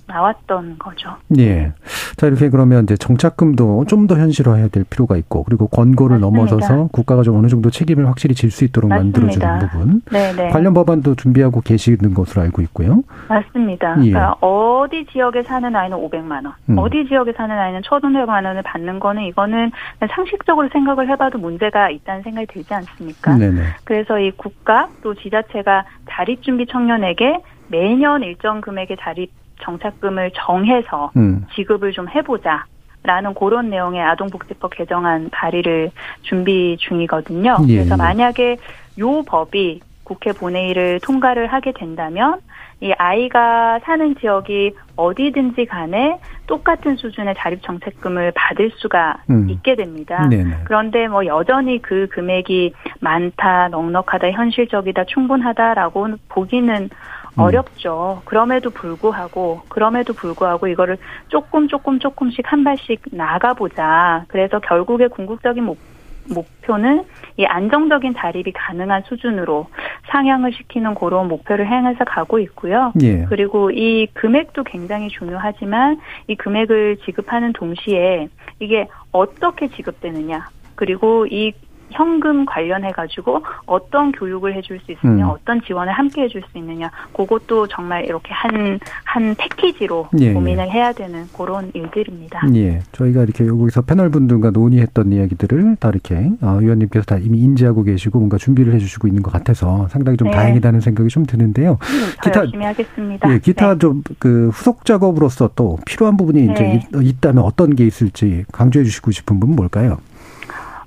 나왔던 거죠. 예. 자, 이렇게 그러면 이제 정착금도 좀 더 현실화해야 될 필요가 있고, 그리고 권고를 맞습니다. 넘어서서 국가가 좀 어느 정도 책임을 확실히 질 수 있도록 맞습니다. 만들어주는 부분. 네네. 관련 법안도 준비하고 계시는 것으로 알고 있고요. 맞습니다. 예. 그러니까 어디 지역에 사는 아이는 500만 원, 음. 어디 지역에 사는 아이는 1,500만 원을 받는 거는 이거는 상식적으로 생각을 해봐도 문제가 있다는 생각이 들지 않습니까? 네네. 그래서 이 국가 또 지자체가 자립준비 청년에게 매년 일정 금액의 자립 정착금을 정해서 음. 지급을 좀 해보자. 라는 그런 내용의 아동복지법 개정안 발의를 준비 중이거든요. 예. 그래서 만약에 요 법이 국회 본회의를 통과를 하게 된다면 이 아이가 사는 지역이 어디든지 간에 똑같은 수준의 자립정책금을 받을 수가 음. 있게 됩니다. 네네. 그런데 뭐 여전히 그 금액이 많다, 넉넉하다, 현실적이다, 충분하다라고 보기는 음. 어렵죠. 그럼에도 불구하고 그럼에도 불구하고 이거를 조금 조금 조금씩 한 발씩 나가보자. 그래서 결국에 궁극적인 목 목표는 이 안정적인 자립이 가능한 수준으로 상향을 시키는 그런 목표를 행해서 가고 있고요. 예. 그리고 이 금액도 굉장히 중요하지만 이 금액을 지급하는 동시에 이게 어떻게 지급되느냐 그리고 이 현금 관련해 가지고 어떤 교육을 해줄 수 있느냐, 음. 어떤 지원을 함께 해줄 수 있느냐, 그것도 정말 이렇게 한한 패키지로 예, 예, 고민을 해야 되는 그런 일들입니다. 예, 저희가 이렇게 여기서 패널 분들과 논의했던 이야기들을 다 이렇게 어, 의원님께서 다 이미 인지하고 계시고 뭔가 준비를 해주시고 있는 것 같아서 상당히 좀 네. 다행이다는 생각이 좀 드는데요. 음, 기타 열심히 하겠습니다. 예, 기타 네. 좀그 후속 작업으로서 또 필요한 부분이 네. 이제 있다면 어떤 게 있을지 강조해 주시고 싶은 부분 뭘까요?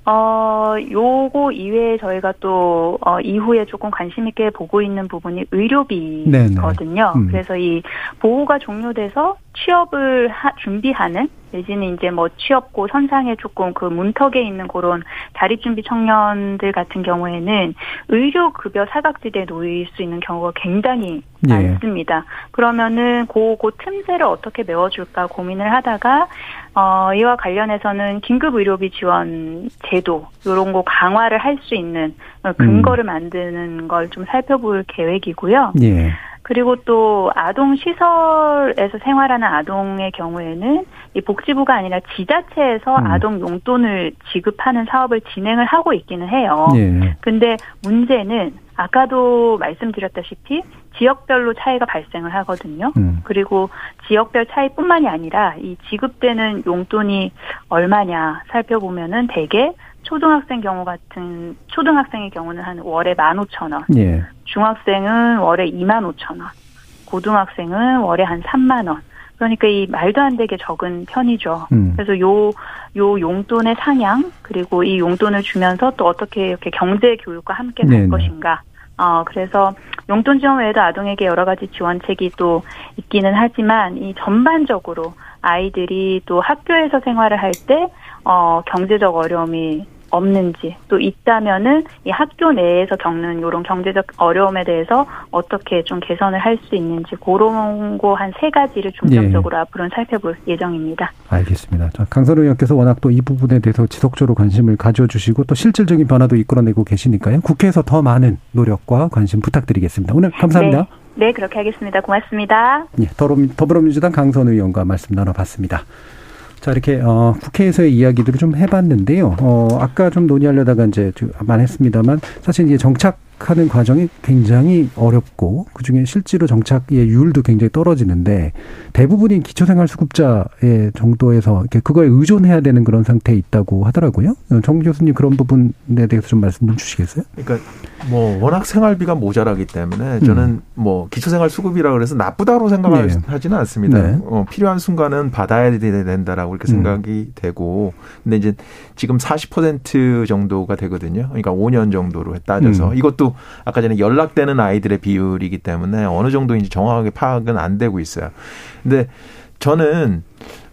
어, 요거 이외에 저희가 또, 어, 이후에 조금 관심있게 보고 있는 부분이 의료비거든요. 음. 그래서 이 보호가 종료돼서 취업을 하, 준비하는 내지는 이제 뭐 취업고 선상에 조금 그 문턱에 있는 그런 자립준비 청년들 같은 경우에는 의료급여 사각지대에 놓일 수 있는 경우가 굉장히 예. 많습니다. 그러면은 그, 그 틈새를 어떻게 메워줄까 고민을 하다가 어, 이와 관련해서는 긴급 의료비 지원 제도 이런 거 강화를 할 수 있는 근거를 음. 만드는 걸 좀 살펴볼 계획이고요. 예. 그리고 또 아동 시설에서 생활하는 아동의 경우에는 이 복지부가 아니라 지자체에서 음. 아동 용돈을 지급하는 사업을 진행을 하고 있기는 해요. 예. 근데 문제는 아까도 말씀드렸다시피 지역별로 차이가 발생을 하거든요. 음. 그리고 지역별 차이뿐만이 아니라 이 지급되는 용돈이 얼마냐 살펴보면은 대개 초등학생 경우 같은 초등학생의 경우는 한 월에 만 오천 원, 예. 중학생은 월에 이만 오천 원, 고등학생은 월에 한 삼만 원. 그러니까 이 말도 안 되게 적은 편이죠. 음. 그래서 요, 요 용돈의 상향, 그리고 이 용돈을 주면서 또 어떻게 이렇게 경제 교육과 함께 갈 네네. 것인가. 어, 그래서 용돈 지원 외에도 아동에게 여러 가지 지원책이 또 있기는 하지만 이 전반적으로 아이들이 또 학교에서 생활을 할 때, 어, 경제적 어려움이 없는지 또 있다면은 이 학교 내에서 겪는 이런 경제적 어려움에 대해서 어떻게 좀 개선을 할 수 있는지 그런 거 한 세 가지를 중점적으로 예. 앞으로는 살펴볼 예정입니다. 알겠습니다. 강선 의원께서 워낙 또 이 부분에 대해서 지속적으로 관심을 가져주시고 또 실질적인 변화도 이끌어내고 계시니까요. 국회에서 더 많은 노력과 관심 부탁드리겠습니다. 오늘 감사합니다. 네, 네 그렇게 하겠습니다. 고맙습니다. 예, 더불어민주당 강선 의원과 말씀 나눠봤습니다. 자, 이렇게, 어, 국회에서의 이야기들을 좀 해봤는데요. 어, 아까 좀 논의하려다가 이제 만 했습니다만, 사실 이제 정착 하는 과정이 굉장히 어렵고 그중에 실제로 정착의 율도 굉장히 떨어지는데 대부분이 기초생활수급자의 정도에서 그거에 의존해야 되는 그런 상태에 있다고 하더라고요. 정 교수님 그런 부분에 대해서 좀 말씀 좀 주시겠어요? 그러니까 뭐 워낙 생활비가 모자라기 때문에 저는 음. 뭐 기초생활수급이라 그래서 나쁘다고 생각하지는 네. 않습니다. 네. 어, 필요한 순간은 받아야 된다라고 이렇게 생각이 음. 되고 근데 이제 지금 40% 정도가 되거든요. 그러니까 5년 정도로 따져서 음. 이것도 아까 전에 연락되는 아이들의 비율이기 때문에 어느 정도인지 정확하게 파악은 안 되고 있어요. 근데 저는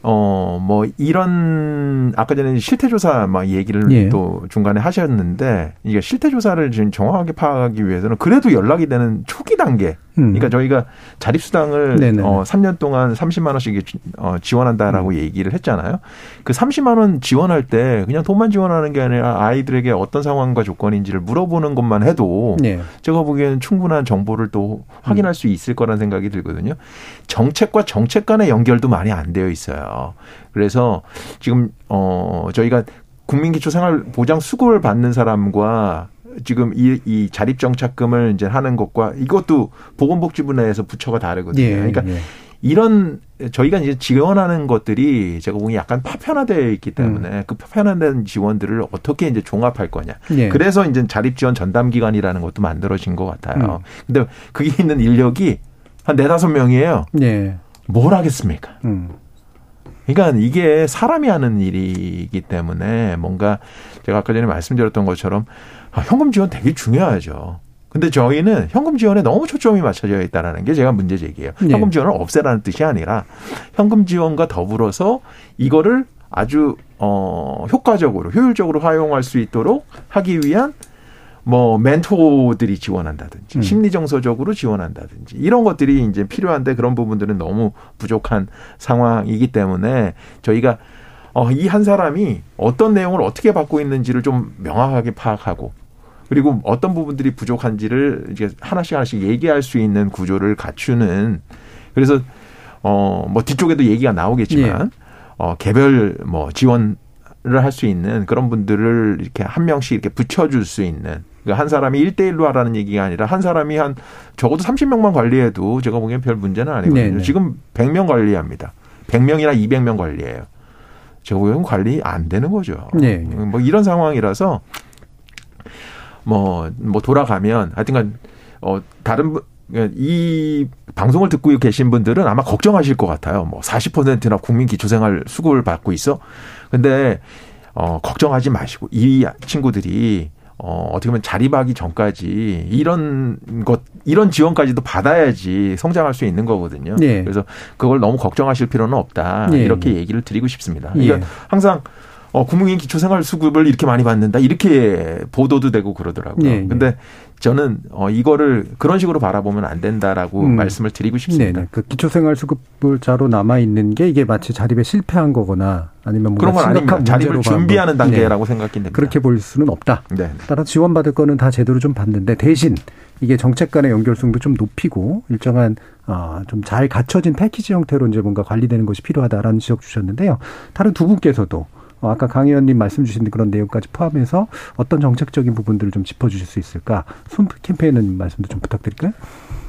어, 뭐, 이런, 아까 전에 실태조사 막 얘기를 예. 또 중간에 하셨는데, 이게 실태조사를 지금 정확하게 파악하기 위해서는 그래도 연락이 되는 초기 단계, 음. 그러니까 저희가 자립수당을 네네. 어 3년 동안 30만 원씩 어 지원한다라고 음. 얘기를 했잖아요. 그 30만 원 지원할 때 그냥 돈만 지원하는 게 아니라 아이들에게 어떤 상황과 조건인지를 물어보는 것만 해도 네. 제가 보기에는 충분한 정보를 또 확인할 음. 수 있을 거라는 생각이 들거든요. 정책과 정책 간의 연결도 많이 안 되어 있어요. 그래서 지금 어 저희가 국민기초생활보장 수급을 받는 사람과 지금 이, 이 자립정착금을 이제 하는 것과 이것도 보건복지부 내에서 부처가 다르거든요. 예, 그러니까 예. 이런 저희가 이제 지원하는 것들이 제가 보기 약간 파편화되어 있기 때문에 음. 그 파편화된 지원들을 어떻게 이제 종합할 거냐. 예. 그래서 이제 자립지원 전담기관이라는 것도 만들어진 것 같아요. 음. 근데 그게 있는 인력이 한 네다섯 명이에요. 예. 뭘 하겠습니까? 음. 그러니까 이게 사람이 하는 일이기 때문에 뭔가 제가 아까 전에 말씀드렸던 것처럼 아, 현금 지원 되게 중요하죠. 근데 저희는 현금 지원에 너무 초점이 맞춰져 있다라는 게 제가 문제 제기예요. 네. 현금 지원을 없애라는 뜻이 아니라 현금 지원과 더불어서 이거를 아주 어 효과적으로 효율적으로 활용할 수 있도록 하기 위한 뭐 멘토들이 지원한다든지 음. 심리 정서적으로 지원한다든지 이런 것들이 이제 필요한데 그런 부분들은 너무 부족한 상황이기 때문에 저희가 어, 이 한 사람이 어떤 내용을 어떻게 받고 있는지를 좀 명확하게 파악하고 그리고 어떤 부분들이 부족한지를 이제 하나씩 하나씩 얘기할 수 있는 구조를 갖추는 그래서 어 뭐 뒤쪽에도 얘기가 나오겠지만 예. 어 개별 뭐 지원을 할 수 있는 그런 분들을 이렇게 한 명씩 이렇게 붙여줄 수 있는 그러니까 한 사람이 일대일로 하라는 얘기가 아니라 한 사람이 한 적어도 30명만 관리해도 제가 보기엔 별 문제는 아니거든요. 네네. 지금 100명 관리합니다. 100명이나 200명 관리해요. 제가 보기엔 관리 안 되는 거죠. 네. 뭐 이런 상황이라서 뭐, 뭐 돌아가면 하여튼간, 어, 다른, 이 방송을 듣고 계신 분들은 아마 걱정하실 것 같아요. 뭐 40%나 국민 기초생활 수급을 받고 있어. 근데, 어, 걱정하지 마시고, 이 친구들이 어, 어떻게 보면 자립하기 전까지 이런 것, 이런 지원까지도 받아야지 성장할 수 있는 거거든요. 네. 그래서 그걸 너무 걱정하실 필요는 없다. 네. 이렇게 얘기를 드리고 싶습니다. 그러니까 네. 항상 어, 국민 기초생활수급을 이렇게 많이 받는다. 이렇게 보도도 되고 그러더라고요. 네, 네. 근데 저는 어, 이거를 그런 식으로 바라보면 안 된다라고 음. 말씀을 드리고 싶습니다. 네, 그 기초생활수급자로 남아 있는 게 이게 마치 자립에 실패한 거거나 아니면 그런 건 아닙니다. 자립을 준비하는 단계라고 네. 생각이 됩니다. 그렇게 볼 수는 없다. 네. 따라 지원받을 거는 다 제대로 좀 받는데 대신 이게 정책 간의 연결성도 좀 높이고 일정한 어, 좀잘 갖춰진 패키지 형태로 이제 뭔가 관리되는 것이 필요하다라는 지적 주셨는데요. 다른 두 분께서도 어, 아까 강 의원님 말씀 주신 그런 내용까지 포함해서 어떤 정책적인 부분들을 좀 짚어주실 수 있을까? 손 캠페인은 말씀도 좀 부탁드릴까요?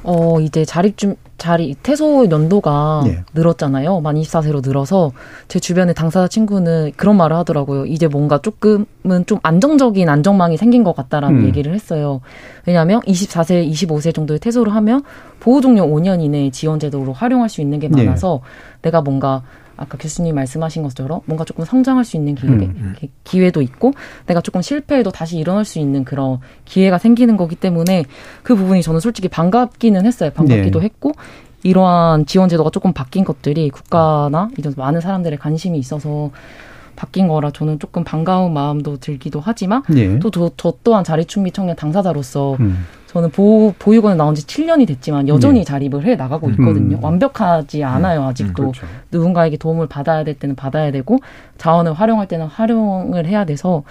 어, 이제 자립 좀, 자립, 퇴소 연도가 네. 늘었잖아요. 만 24세로 늘어서 제 주변의 당사자 친구는 그런 말을 하더라고요. 이제 뭔가 조금은 좀 안정적인 안정망이 생긴 것 같다라는 음. 얘기를 했어요. 왜냐하면 24세, 25세 정도의 퇴소를 하면 보호 종료 5년 이내에 지원 제도로 활용할 수 있는 게 네. 많아서 네. 내가 뭔가 아까 교수님 말씀하신 것처럼 뭔가 조금 성장할 수 있는 기회, 음, 음. 기회도 있고 내가 조금 실패해도 다시 일어날 수 있는 그런 기회가 생기는 거기 때문에 그 부분이 저는 솔직히 반갑기는 했어요. 반갑기도 네. 했고 이러한 지원 제도가 조금 바뀐 것들이 국가나 이런 많은 사람들의 관심이 있어서 바뀐 거라 저는 조금 반가운 마음도 들기도 하지만 네. 또저 저 또한 자립준비 청년 당사자로서 음. 저는 보, 보육원에 나온 지 7년이 됐지만 여전히 네. 자립을 해 나가고 있거든요. 음. 완벽하지 않아요, 음. 아직도. 음, 그렇죠. 누군가에게 도움을 받아야 될 때는 받아야 되고 자원을 활용할 때는 활용을 해야 돼서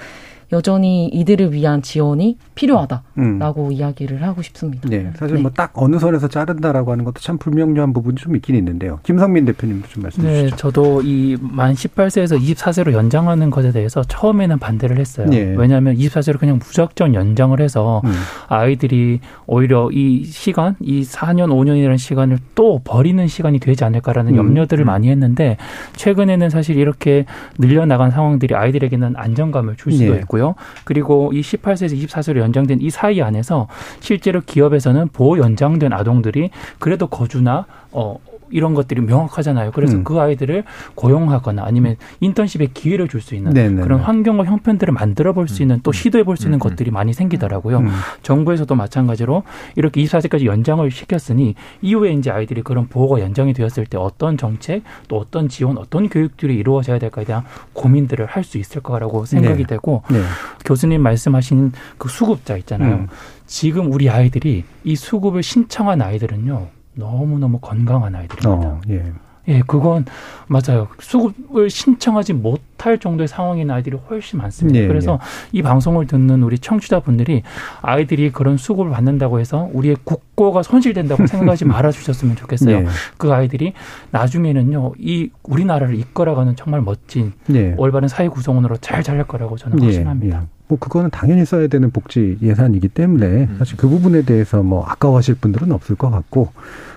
여전히 이들을 위한 지원이 필요하다라고 음. 이야기를 하고 싶습니다. 네, 사실 네. 뭐딱 어느 선에서 자른다라고 하는 것도 참 불명료한 부분이 좀 있긴 있는데요. 김성민 대표님도 좀 말씀 네, 주시죠. 저도 이 만 18세에서 24세로 연장하는 것에 대해서 처음에는 반대를 했어요. 네. 왜냐하면 24세로 그냥 무작정 연장을 해서 음. 아이들이 오히려 이 시간, 이 4년, 5년이라는 시간을 또 버리는 시간이 되지 않을까라는 음. 염려들을 음. 많이 했는데 최근에는 사실 이렇게 늘려나간 상황들이 아이들에게는 안정감을 줄 수도 네. 있고요. 그리고 이 18세에서 24세로 연장된 이 사이 안에서 실제로 기업에서는 보호 연장된 아동들이 그래도 거주나 어 이런 것들이 명확하잖아요. 그래서 음. 그 아이들을 고용하거나 아니면 인턴십의 기회를 줄 수 있는 네네네. 그런 환경과 형편들을 만들어 볼 수 있는 또 음. 시도해 볼 수 있는 음. 것들이 많이 생기더라고요. 음. 정부에서도 마찬가지로 이렇게 24세까지 연장을 시켰으니 이후에 이제 아이들이 그런 보호가 연장이 되었을 때 어떤 정책 또 어떤 지원 어떤 교육들이 이루어져야 될까에 대한 고민들을 할 수 있을 거라고 생각이 네. 되고 네. 교수님 말씀하신 그 수급자 있잖아요. 음. 지금 우리 아이들이 이 수급을 신청한 아이들은요. 너무너무 건강한 아이들입니다. 어, 예. 예, 그건 맞아요. 수급을 신청하지 못할 정도의 상황인 아이들이 훨씬 많습니다. 예, 그래서 예. 이 방송을 듣는 우리 청취자분들이 아이들이 그런 수급을 받는다고 해서 우리의 국고가 손실된다고 생각하지 말아 주셨으면 좋겠어요. 예. 그 아이들이 나중에는요, 이 우리나라를 이끌어가는 정말 멋진 예. 올바른 사회 구성원으로 잘 자랄 거라고 저는 예, 확신합니다. 예. 뭐 그거는 당연히 써야 되는 복지 예산이기 때문에 음. 사실 그 부분에 대해서 뭐 아까워하실 분들은 없을 것 같고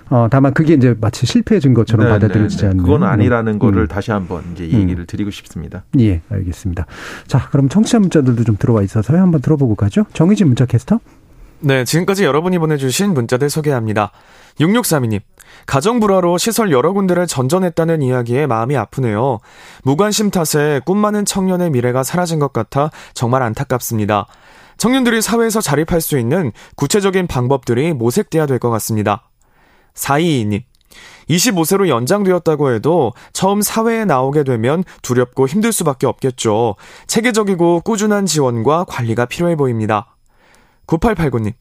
어 다만 그게 이제 마치 실패해진 것처럼 네, 받아들여지지 네, 네. 않는 그건 아니라는 음. 거를 다시 한번 이제 음. 얘기를 음. 드리고 싶습니다. 예, 알겠습니다. 자, 그럼 청취자 문자들도 좀 들어와 있어서요. 한번 들어보고 가죠. 정희진 문자 캐스터. 네, 지금까지 여러분이 보내주신 문자들 소개합니다. 6632님, 가정 불화로 시설 여러 군데를 전전했다는 이야기에 마음이 아프네요. 무관심 탓에 꿈 많은 청년의 미래가 사라진 것 같아 정말 안타깝습니다. 청년들이 사회에서 자립할 수 있는 구체적인 방법들이 모색돼야 될 것 같습니다. 422님, 25세로 연장되었다고 해도 처음 사회에 나오게 되면 두렵고 힘들 수밖에 없겠죠. 체계적이고 꾸준한 지원과 관리가 필요해 보입니다. 9889님,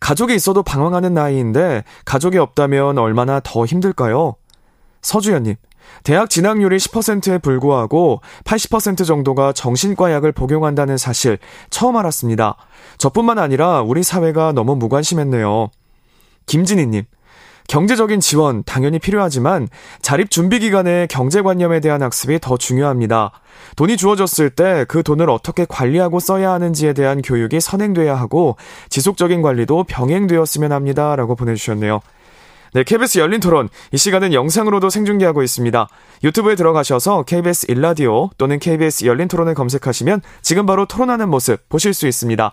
가족이 있어도 방황하는 나이인데 가족이 없다면 얼마나 더 힘들까요? 서주연님, 대학 진학률이 10%에 불구하고 80% 정도가 정신과 약을 복용한다는 사실 처음 알았습니다. 저뿐만 아니라 우리 사회가 너무 무관심했네요. 김진희님, 경제적인 지원 당연히 필요하지만 자립 준비 기간에 경제관념에 대한 학습이 더 중요합니다. 돈이 주어졌을 때 그 돈을 어떻게 관리하고 써야 하는지에 대한 교육이 선행돼야 하고 지속적인 관리도 병행되었으면 합니다. 라고 보내주셨네요. 네, KBS 열린 토론. 이 시간은 영상으로도 생중계하고 있습니다. 유튜브에 들어가셔서 KBS 일라디오 또는 KBS 열린 토론을 검색하시면 지금 바로 토론하는 모습 보실 수 있습니다.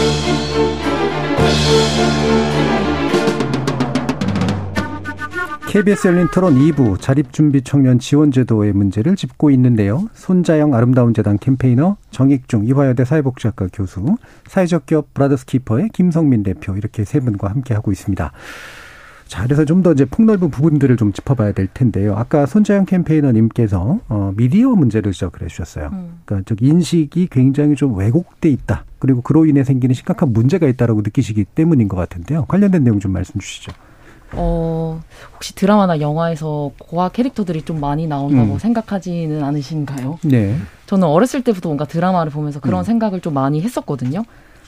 KBS 열린 토론 2부 자립준비 청년 지원제도의 문제를 짚고 있는데요. 손자영 아름다운 재단 캠페이너 정익중 이화여대 사회복지학과 교수 사회적 기업 브라더스 키퍼의 김성민 대표 이렇게 세 분과 함께 하고 있습니다. 자, 그래서 좀 더 이제 폭넓은 부분들을 좀 짚어봐야 될 텐데요. 아까 손자영 캠페이너님께서 어, 미디어 문제를 지적을 해주셨어요. 음. 그러니까 즉 인식이 굉장히 좀 왜곡돼 있다. 그리고 그로 인해 생기는 심각한 문제가 있다라고 느끼시기 때문인 것 같은데요. 관련된 내용 좀 말씀 주시죠. 어, 혹시 드라마나 영화에서 고아 캐릭터들이 좀 많이 나온다고 음. 생각하지는 않으신가요? 네. 저는 어렸을 때부터 뭔가 드라마를 보면서 그런 음. 생각을 좀 많이 했었거든요.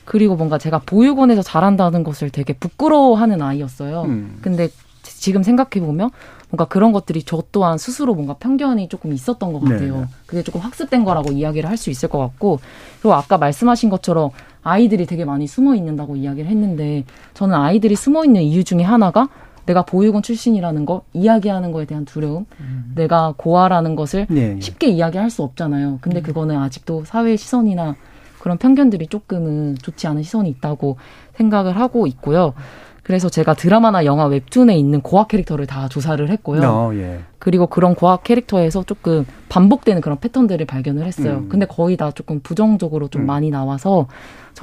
그리고 뭔가 제가 보육원에서 잘한다는 것을 되게 부끄러워하는 아이였어요. 음. 근데 지금 생각해보면 뭔가 그런 것들이 저 또한 스스로 뭔가 편견이 조금 있었던 것 같아요. 네. 그게 조금 학습된 거라고 이야기를 할 수 있을 것 같고 그리고 아까 말씀하신 것처럼 아이들이 되게 많이 숨어 있는다고 이야기를 했는데 저는 아이들이 숨어 있는 이유 중에 하나가 내가 보육원 출신이라는 거 이야기하는 거에 대한 두려움, 음. 내가 고아라는 것을 네, 네. 쉽게 이야기할 수 없잖아요. 근데 음. 그거는 아직도 사회의 시선이나 그런 편견들이 조금은 좋지 않은 시선이 있다고 생각을 하고 있고요. 그래서 제가 드라마나 영화 웹툰에 있는 고학 캐릭터를 다 조사를 했고요. 어, 예. 그리고 그런 고학 캐릭터에서 조금 반복되는 그런 패턴들을 발견을 했어요. 음. 근데 거의 다 조금 부정적으로 좀 음. 많이 나와서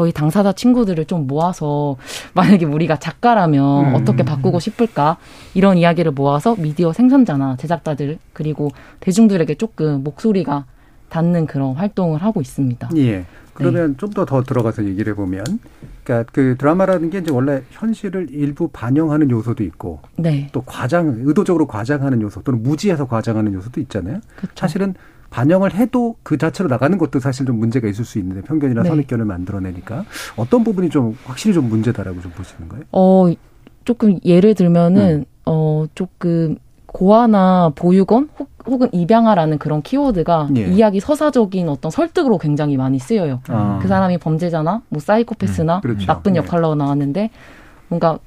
저희 당사자 친구들을 좀 모아서 만약에 우리가 작가라면 음. 어떻게 바꾸고 싶을까 이런 이야기를 모아서 미디어 생산자나 제작자들 그리고 대중들에게 조금 목소리가 닿는 그런 활동을 하고 있습니다. 예. 그러면 네. 좀더 더 들어가서 얘기를 해보면, 그러니까 그 드라마라는 게 이제 원래 현실을 일부 반영하는 요소도 있고, 네. 또 과장, 의도적으로 과장하는 요소 또는 무지해서 과장하는 요소도 있잖아요. 그렇죠. 사실은 반영을 해도 그 자체로 나가는 것도 사실 좀 문제가 있을 수 있는데 편견이나 네. 선입견을 만들어내니까 어떤 부분이 좀 확실히 좀 문제다라고 좀 보시는 거예요? 어 조금 예를 들면은 음. 어 조금 고아나 보육원 혹은 입양아라는 그런 키워드가 예. 이야기 서사적인 어떤 설득으로 굉장히 많이 쓰여요. 아. 그 사람이 범죄자나 뭐 사이코패스나 음, 그렇죠. 나쁜 네. 역할로 나왔는데 뭔가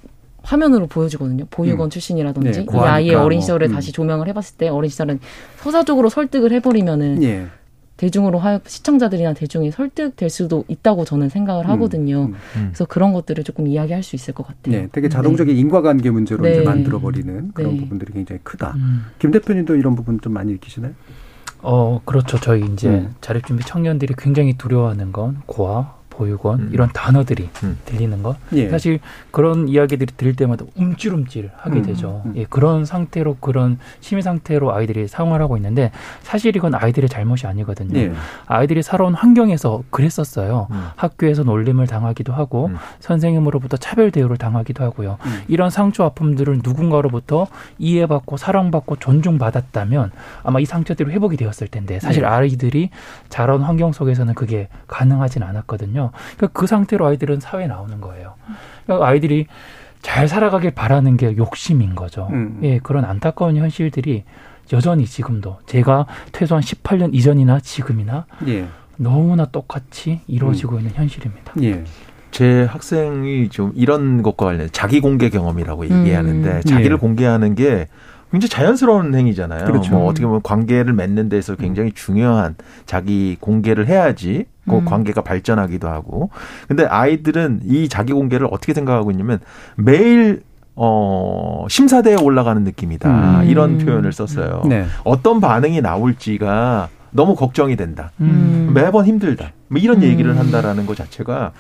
화면으로 보여주거든요. 보육원 음. 출신이라든지 네, 이 아이의 어린 시절을 뭐. 다시 조명을 해봤을 때 어린 시절은 서사적으로 설득을 해버리면은 예. 대중으로 하여 시청자들이나 대중이 설득될 수도 있다고 저는 생각을 음, 하거든요. 음, 음. 그래서 그런 것들을 조금 이야기할 수 있을 것 같아요. 네, 되게 자동적인 네. 인과관계 문제로 네. 이제 만들어 버리는 그런 네. 부분들이 굉장히 크다. 음. 김 대표님도 이런 부분 좀 많이 느끼시나요? 어, 그렇죠. 저희 이제 음. 자립준비 청년들이 굉장히 두려워하는 건 고아, 보육원 음. 이런 단어들이 음. 들리는 것 예. 사실 그런 이야기들이 들릴 때마다 움찔움찔 하게 음. 되죠. 음. 예, 그런 상태로 그런 심의 상태로 아이들이 사용을 하고 있는데 사실 이건 아이들의 잘못이 아니거든요. 예. 아이들이 살아온 환경에서 그랬었어요. 음. 학교에서 놀림을 당하기도 하고 음. 선생님으로부터 차별 대우를 당하기도 하고요. 이런 상처 아픔들을 누군가로부터 이해받고 사랑받고 존중받았다면 아마 이 상처들이 회복이 되었을 텐데 사실 예. 아이들이 자란 환경 속에서는 그게 가능하진 않았거든요. 거거든요. 그러니까 그 상태로 아이들은 사회에 나오는 거예요. 그러니까 아이들이 잘 살아가길 바라는 게 욕심인 거죠. 음. 예, 그런 안타까운 현실들이 여전히 지금도 제가 퇴소한 18년 이전이나 지금이나 예. 너무나 똑같이 이루어지고 음. 있는 현실입니다. 예. 제 학생이 좀 이런 것과 관련 자기 공개 경험이라고 얘기하는데 음. 자기를 예. 공개하는 게 굉장히 자연스러운 행위잖아요. 그렇죠. 뭐 어떻게 보면 관계를 맺는 데서 굉장히 중요한 자기 공개를 해야지 그 음. 관계가 발전하기도 하고. 근데 아이들은 이 자기 공개를 어떻게 생각하고 있냐면 매일 어, 심사대에 올라가는 느낌이다. 음. 이런 표현을 썼어요. 네. 어떤 반응이 나올지가 너무 걱정이 된다. 음. 매번 힘들다. 뭐 이런 얘기를 한다라는 것 자체가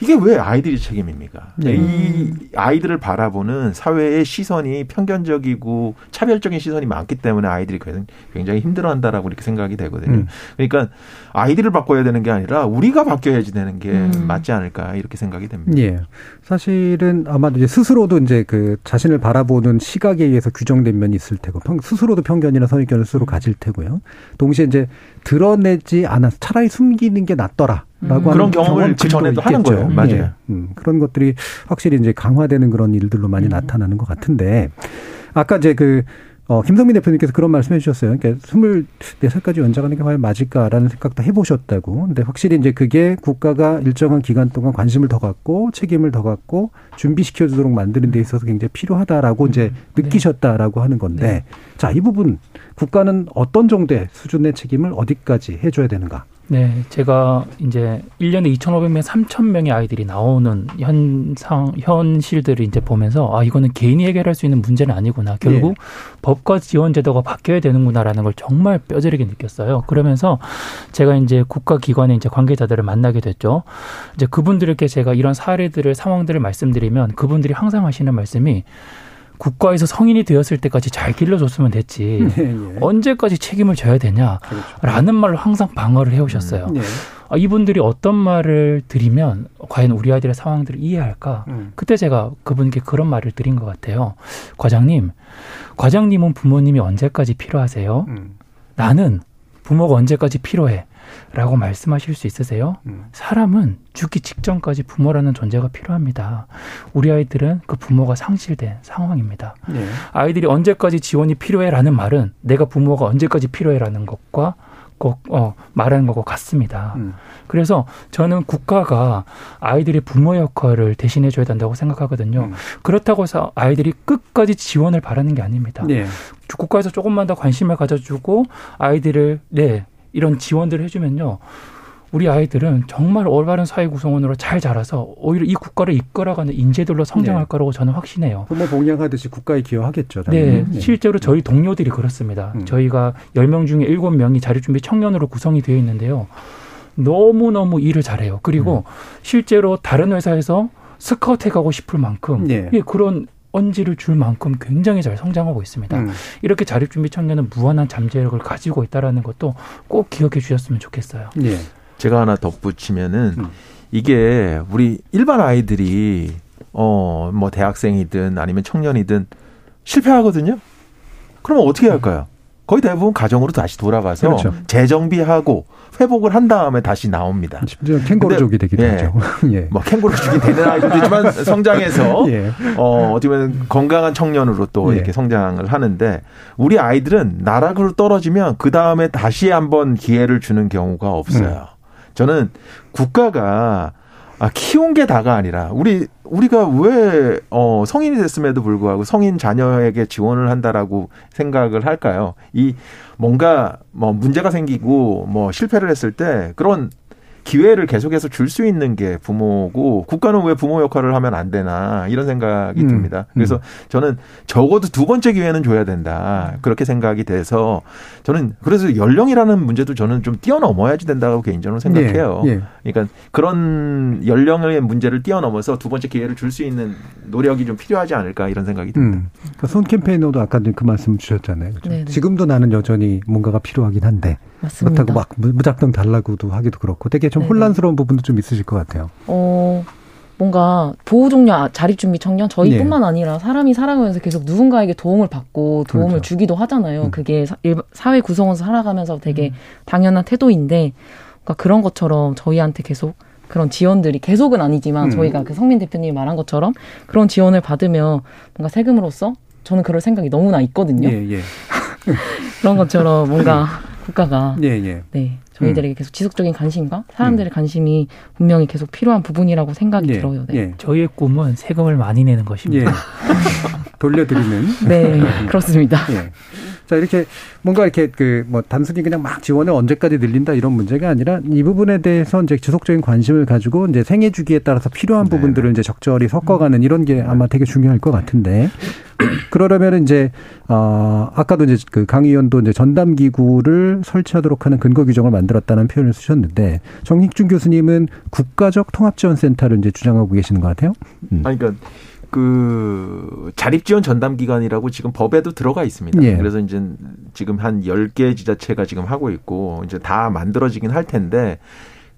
이게 왜 아이들이 책임입니까? 네. 이 아이들을 바라보는 사회의 시선이 편견적이고 차별적인 시선이 많기 때문에 아이들이 굉장히 힘들어한다라고 이렇게 생각이 되거든요. 음. 그러니까 아이들을 바꿔야 되는 게 아니라 우리가 바뀌어야지 되는 게 음. 맞지 않을까 이렇게 생각이 됩니다. 예. 사실은 아마 이제 스스로도 이제 그 자신을 바라보는 시각에 의해서 규정된 면이 있을 테고 스스로도 편견이나 선입견을 스스로 가질 테고요. 동시에 이제 드러내지 않아서 차라리 숨기는 게 낫더라. 라고 음. 그런 경험을 그 전에도 하는 거예요. 맞아요. 예. 음, 그런 것들이 확실히 이제 강화되는 그런 일들로 많이 음. 나타나는 것 같은데 아까 이제 그 어, 김성민 대표님께서 그런 말씀 해주셨어요. 그러니까 24살까지 연장하는 게 과연 맞을까라는 생각도 해보셨다고. 근데 확실히 이제 그게 국가가 일정한 기간 동안 관심을 더 갖고 책임을 더 갖고 준비시켜주도록 만드는 데 있어서 굉장히 필요하다라고 음. 이제 네. 느끼셨다라고 하는 건데 네. 자, 이 부분 국가는 어떤 정도의 수준의 책임을 어디까지 해줘야 되는가? 네, 제가 이제 1년에 2,500명, 3,000명의 아이들이 나오는 현상, 현실들을 이제 보면서, 아, 이거는 개인이 해결할 수 있는 문제는 아니구나. 결국 네. 법과 지원 제도가 바뀌어야 되는구나라는 걸 정말 뼈저리게 느꼈어요. 그러면서 제가 이제 국가기관의 이제 관계자들을 만나게 됐죠. 이제 그분들에게 제가 이런 사례들을, 상황들을 말씀드리면 그분들이 항상 하시는 말씀이 국가에서 성인이 되었을 때까지 잘 길러줬으면 됐지 네, 네. 언제까지 책임을 져야 되냐라는 그렇죠. 말로 항상 방어를 해오셨어요. 음, 네. 아, 이분들이 어떤 말을 드리면 과연 우리 아이들의 상황들을 이해할까? 음. 그때 제가 그분께 그런 말을 드린 것 같아요. 과장님, 과장님은 부모님이 언제까지 필요하세요? 음. 나는 부모가 언제까지 필요해? 라고 말씀하실 수 있으세요? 음. 사람은 죽기 직전까지 부모라는 존재가 필요합니다. 우리 아이들은 그 부모가 상실된 상황입니다. 네. 아이들이 언제까지 지원이 필요해라는 말은 내가 부모가 언제까지 필요해라는 것과 꼭 어, 말하는 것과 같습니다. 음. 그래서 저는 국가가 아이들의 부모 역할을 대신해 줘야 된다고 생각하거든요. 음. 그렇다고 해서 아이들이 끝까지 지원을 바라는 게 아닙니다. 네. 국가에서 조금만 더 관심을 가져주고 아이들을 네 이런 지원들을 해주면요. 우리 아이들은 정말 올바른 사회 구성원으로 잘 자라서 오히려 이 국가를 이끌어가는 인재들로 성장할 네. 거라고 저는 확신해요. 부모 봉양하듯이 국가에 기여하겠죠. 네, 네, 실제로 저희 동료들이 그렇습니다. 음. 저희가 열 명 중에 일곱 명이 자립준비 청년으로 구성이 되어 있는데요. 너무너무 일을 잘해요. 그리고 음. 실제로 다른 회사에서 스카우트해 가고 싶을 만큼 네. 예, 그런 언지를 줄 만큼 굉장히 잘 성장하고 있습니다. 음. 이렇게 자립준비 청년은 무한한 잠재력을 가지고 있다라는 것도 꼭 기억해 주셨으면 좋겠어요. 네. 제가 하나 덧붙이면은 음. 이게 우리 일반 아이들이 어 뭐 대학생이든 아니면 청년이든 실패하거든요. 그러면 어떻게 할까요? 거의 대부분 가정으로 다시 돌아가서 그렇죠. 재정비하고 회복을 한 다음에 다시 나옵니다. 심지어 캥거루족이 되기도 예, 하죠. 예. 뭐 캥거루족이 되는 아이들도 있지만 성장해서 예. 어, 어떻게 보면 건강한 청년으로 또 예. 이렇게 성장을 하는데 우리 아이들은 나락으로 떨어지면 그 다음에 다시 한번 기회를 주는 경우가 없어요. 음. 저는 국가가 아, 키운 게 다가 아니라 우리 우리가 왜 어, 성인이 됐음에도 불구하고 성인 자녀에게 지원을 한다라고 생각을 할까요? 이 뭔가 뭐 문제가 생기고 뭐 실패를 했을 때 그런 기회를 계속해서 줄 수 있는 게 부모고 국가는 왜 부모 역할을 하면 안 되나 이런 생각이 음. 듭니다. 그래서 음. 저는 적어도 두 번째 기회는 줘야 된다 그렇게 생각이 돼서 저는 그래서 연령이라는 문제도 저는 좀 뛰어넘어야지 된다고 개인적으로 생각해요. 예, 예. 그러니까 그런 연령의 문제를 뛰어넘어서 두 번째 기회를 줄 수 있는 노력이 좀 필요하지 않을까 이런 생각이 듭니다. 음. 그러니까 손 캠페이너도 아까 그 말씀 주셨잖아요. 그렇죠? 지금도 나는 여전히 뭔가가 필요하긴 한데 맞습니다. 그렇다고 막 무작정 달라고도 하기도 그렇고 되게 좀 네네. 혼란스러운 부분도 좀 있으실 것 같아요. 어, 뭔가 보호 종료 아, 자립 준비 청년 저희뿐만 네. 아니라 사람이 살아가면서 계속 누군가에게 도움을 받고 도움을 그렇죠. 주기도 하잖아요. 음. 그게 사회 구성원에서 살아가면서 되게 음. 당연한 태도인데 그러니까 그런 것처럼 저희한테 계속 그런 지원들이 계속은 아니지만 음. 저희가 그 성민 대표님이 말한 것처럼 그런 지원을 받으면 뭔가 세금으로서 저는 그럴 생각이 너무나 있거든요. 예, 예. 그런 것처럼 뭔가 국가가 예, 예. 네 저희들에게 음. 계속 지속적인 관심과 사람들의 음. 관심이 분명히 계속 필요한 부분이라고 생각이 예, 들어요. 네. 예. 저희의 꿈은 세금을 많이 내는 것입니다. 예. 돌려드리는. 네, 그렇습니다. 예. 자, 이렇게 뭔가 이렇게 그 뭐 단순히 그냥 막 지원을 언제까지 늘린다 이런 문제가 아니라 이 부분에 대해서 이제 지속적인 관심을 가지고 이제 생애 주기에 따라서 필요한 네. 부분들을 이제 적절히 섞어가는 이런 게 아마 되게 중요할 것 같은데 그러려면 이제 어 아까도 이제 그 강 의원도 이제 전담 기구를 설치하도록 하는 근거 규정을 만들었다는 표현을 쓰셨는데 정익준 교수님은 국가적 통합지원센터를 이제 주장하고 계시는 것 같아요. 음. 아니 그러니까 그 자립지원 전담 기관이라고 지금 법에도 들어가 있습니다. 예. 그래서 이제 지금 한 10개 지자체가 지금 하고 있고 이제 다 만들어지긴 할 텐데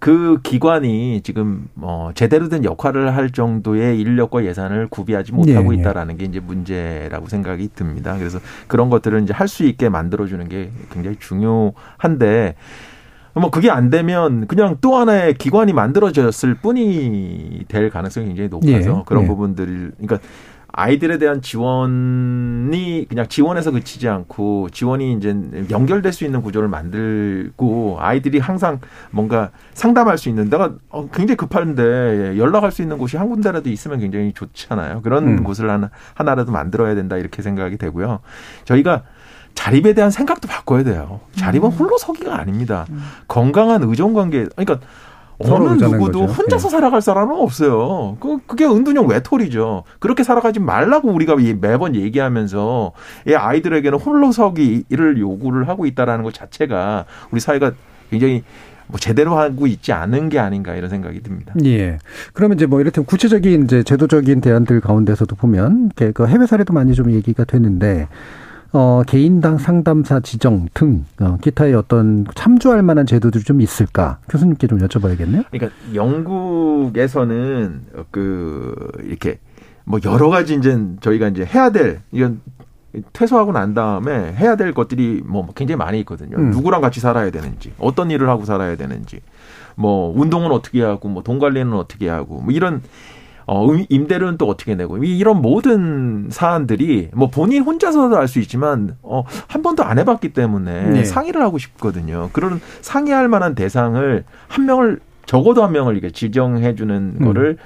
그 기관이 지금 뭐 제대로 된 역할을 할 정도의 인력과 예산을 구비하지 못하고 예, 예. 있다라는 게 이제 문제라고 생각이 듭니다. 그래서 그런 것들을 이제 할 수 있게 만들어 주는 게 굉장히 중요한데 뭐 그게 안 되면 그냥 또 하나의 기관이 만들어졌을 뿐이 될 가능성이 굉장히 높아서 예, 그런 예. 부분들을 그러니까 아이들에 대한 지원이 그냥 지원에서 그치지 않고 지원이 이제 연결될 수 있는 구조를 만들고 아이들이 항상 뭔가 상담할 수 있는 내가 어, 굉장히 급한데 연락할 수 있는 곳이 한 군데라도 있으면 굉장히 좋잖아요. 그런 음. 곳을 하나 하나라도 만들어야 된다 이렇게 생각이 되고요. 저희가 자립에 대한 생각도 바꿔야 돼요. 자립은 음. 홀로 서기가 아닙니다. 음. 건강한 의존 관계. 그러니까 어느 누구도 거죠. 혼자서 예. 살아갈 사람은 없어요. 그, 그게 은둔형 외톨이죠. 그렇게 살아가지 말라고 우리가 매번 얘기하면서 이 아이들에게는 홀로서기를 요구를 하고 있다라는 것 자체가 우리 사회가 굉장히 뭐 제대로 하고 있지 않은 게 아닌가 이런 생각이 듭니다. 예. 그러면 이제 뭐 이렇게 구체적인 이제 제도적인 대안들 가운데서도 보면 그 해외 사례도 많이 좀 얘기가 되는데 어, 개인당 상담사 지정 등 어, 기타의 어떤 참조할 만한 제도들이 좀 있을까 교수님께 좀 여쭤봐야겠네요. 그러니까 영국에서는 그 이렇게 뭐 여러 가지 이제 저희가 이제 해야 될 이건 퇴소하고 난 다음에 해야 될 것들이 뭐 굉장히 많이 있거든요. 음. 누구랑 같이 살아야 되는지, 어떤 일을 하고 살아야 되는지, 뭐 운동은 어떻게 하고, 뭐 돈 관리는 어떻게 하고, 뭐 이런 어, 임대료는 또 어떻게 내고 이런 모든 사안들이 뭐 본인 혼자서도 알 수 있지만 어, 한 번도 안 해봤기 때문에 네. 상의를 하고 싶거든요. 그런 상의할 만한 대상을 한 명을 적어도 한 명을 이게 지정해 주는 음. 거를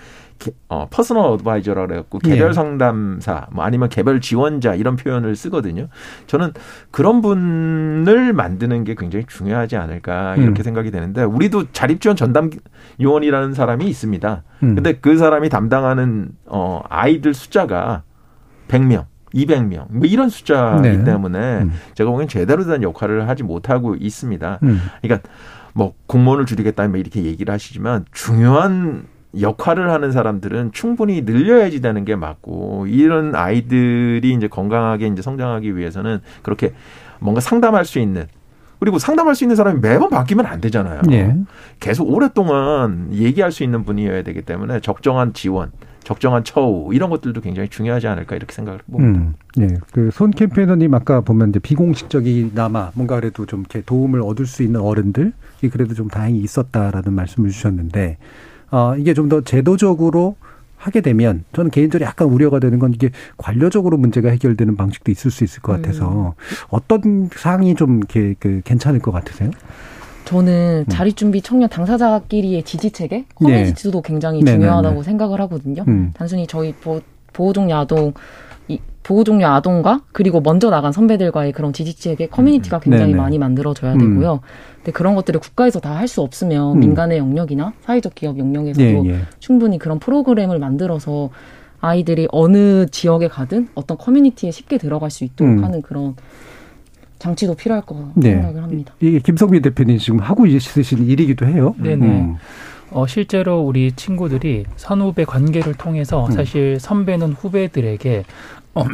어, personal advisor라 그래갖고 예. 개별 상담사 뭐 아니면 개별 지원자 이런 표현을 쓰거든요. 저는 그런 분을 만드는 게 굉장히 중요하지 않을까 이렇게 음. 생각이 되는데 우리도 자립 지원 전담 요원이라는 사람이 있습니다. 음. 근데 그 사람이 담당하는 어 아이들 숫자가 100명 200명 뭐 이런 숫자이기 네. 때문에 음. 제가 보기엔 제대로 된 역할을 하지 못하고 있습니다. 음. 그러니까 뭐 공무원을 줄이겠다 뭐 이렇게 얘기를 하시지만 중요한 역할을 하는 사람들은 충분히 늘려야지 되는 게 맞고 이런 아이들이 이제 건강하게 이제 성장하기 위해서는 그렇게 뭔가 상담할 수 있는 그리고 상담할 수 있는 사람이 매번 바뀌면 안 되잖아요. 예. 계속 오랫동안 얘기할 수 있는 분이어야 되기 때문에 적정한 지원, 적정한 처우 이런 것들도 굉장히 중요하지 않을까 이렇게 생각을 봅니다. 음, 예, 그손 캠페이너님 아까 보면 이제 비공식적이나마 뭔가 그래도 좀 이렇게 도움을 얻을 수 있는 어른들이 그래도 좀 다행히 있었다라는 말씀을 주셨는데 어, 이게 좀 더 제도적으로 하게 되면 저는 개인적으로 약간 우려가 되는 건 이게 관료적으로 문제가 해결되는 방식도 있을 수 있을 것 같아서 음. 어떤 사항이 좀 이렇게 그 괜찮을 것 같으세요? 저는 음. 자립준비 청년 당사자끼리의 지지 체계, 커뮤니티 네. 굉장히 네, 네 중요하다고 네네. 생각을 하거든요. 음. 단순히 저희 보, 보호종료 아동 이 보호 종료 아동과 그리고 먼저 나간 선배들과의 그런 지지 체계 커뮤니티가 음. 굉장히 네네. 많이 만들어져야 되고요. 음. 근데 그런 것들을 국가에서 다 할 수 없으면 음. 민간의 영역이나 사회적 기업 영역에서도 예, 예. 충분히 그런 프로그램을 만들어서 아이들이 어느 지역에 가든 어떤 커뮤니티에 쉽게 들어갈 수 있도록 음. 하는 그런 장치도 필요할 거 네. 생각을 합니다. 이게 김성민 대표님 지금 하고 있으신 일이기도 해요. 네네. 음. 어, 실제로 우리 친구들이 선후배 관계를 통해서 음. 사실 선배는 후배들에게 어,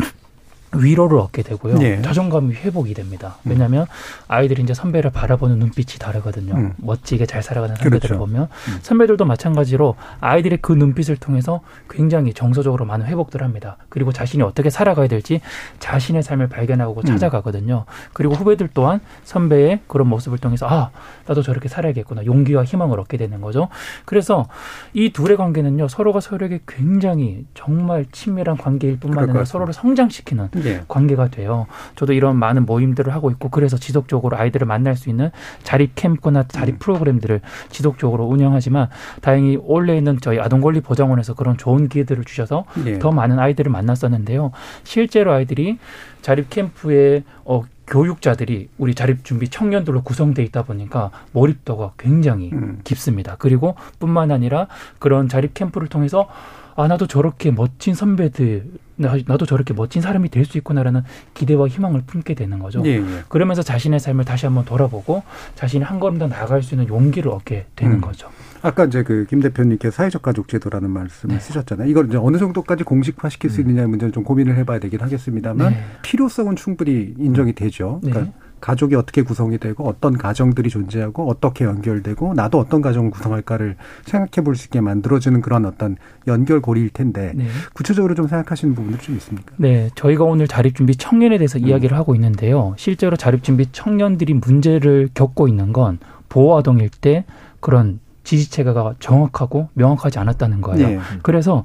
위로를 얻게 되고요. 네. 자존감이 회복이 됩니다. 음. 왜냐하면 아이들이 이제 선배를 바라보는 눈빛이 다르거든요. 음. 멋지게 잘 살아가는 선배들을 그렇죠. 보면 음. 선배들도 마찬가지로 아이들의 그 눈빛을 통해서 굉장히 정서적으로 많은 회복들 합니다. 그리고 자신이 어떻게 살아가야 될지 자신의 삶을 발견하고 음. 찾아가거든요. 그리고 후배들 또한 선배의 그런 모습을 통해서 아 나도 저렇게 살아야겠구나 용기와 희망을 얻게 되는 거죠. 그래서 이 둘의 관계는요 서로가 서로에게 굉장히 정말 친밀한 관계일 뿐만 아니라 서로를 성장시키는 네. 관계가 돼요. 저도 이런 많은 모임들을 하고 있고 그래서 지속적으로 아이들을 만날 수 있는 자립 캠프나 자립 음. 프로그램들을 지속적으로 운영하지만 다행히 올해 있는 저희 아동권리 보장원에서 그런 좋은 기회들을 주셔서 네. 더 많은 아이들을 만났었는데요. 실제로 아이들이 자립 캠프에 어 교육자들이 우리 자립준비 청년들로 구성돼 있다 보니까 몰입도가 굉장히 음. 깊습니다. 그리고 뿐만 아니라 그런 자립 캠프를 통해서 아 나도 저렇게 멋진 선배들 나도 저렇게 멋진 사람이 될 수 있구나라는 기대와 희망을 품게 되는 거죠. 예, 예. 그러면서 자신의 삶을 다시 한번 돌아보고 자신이 한 걸음 더 나아갈 수 있는 용기를 얻게 되는 음. 거죠. 아까 이제 그 김 대표님께서 사회적 가족 제도라는 말씀을 네. 쓰셨잖아요. 이걸 이제 어느 정도까지 공식화시킬 수 음. 있느냐의 문제는 좀 고민을 해봐야 되긴 하겠습니다만 네. 필요성은 충분히 인정이 되죠. 그러니까 네. 가족이 어떻게 구성이 되고 어떤 가정들이 존재하고 어떻게 연결되고 나도 어떤 가정을 구성할까를 생각해 볼 수 있게 만들어주는 그런 어떤 연결고리일 텐데 네. 구체적으로 좀 생각하시는 부분들 좀 있습니까? 네, 저희가 오늘 자립준비 청년에 대해서 음. 이야기를 하고 있는데요. 실제로 자립준비 청년들이 문제를 겪고 있는 건 보호아동일 때 그런 지지체계가 정확하고 명확하지 않았다는 거예요. 네. 그래서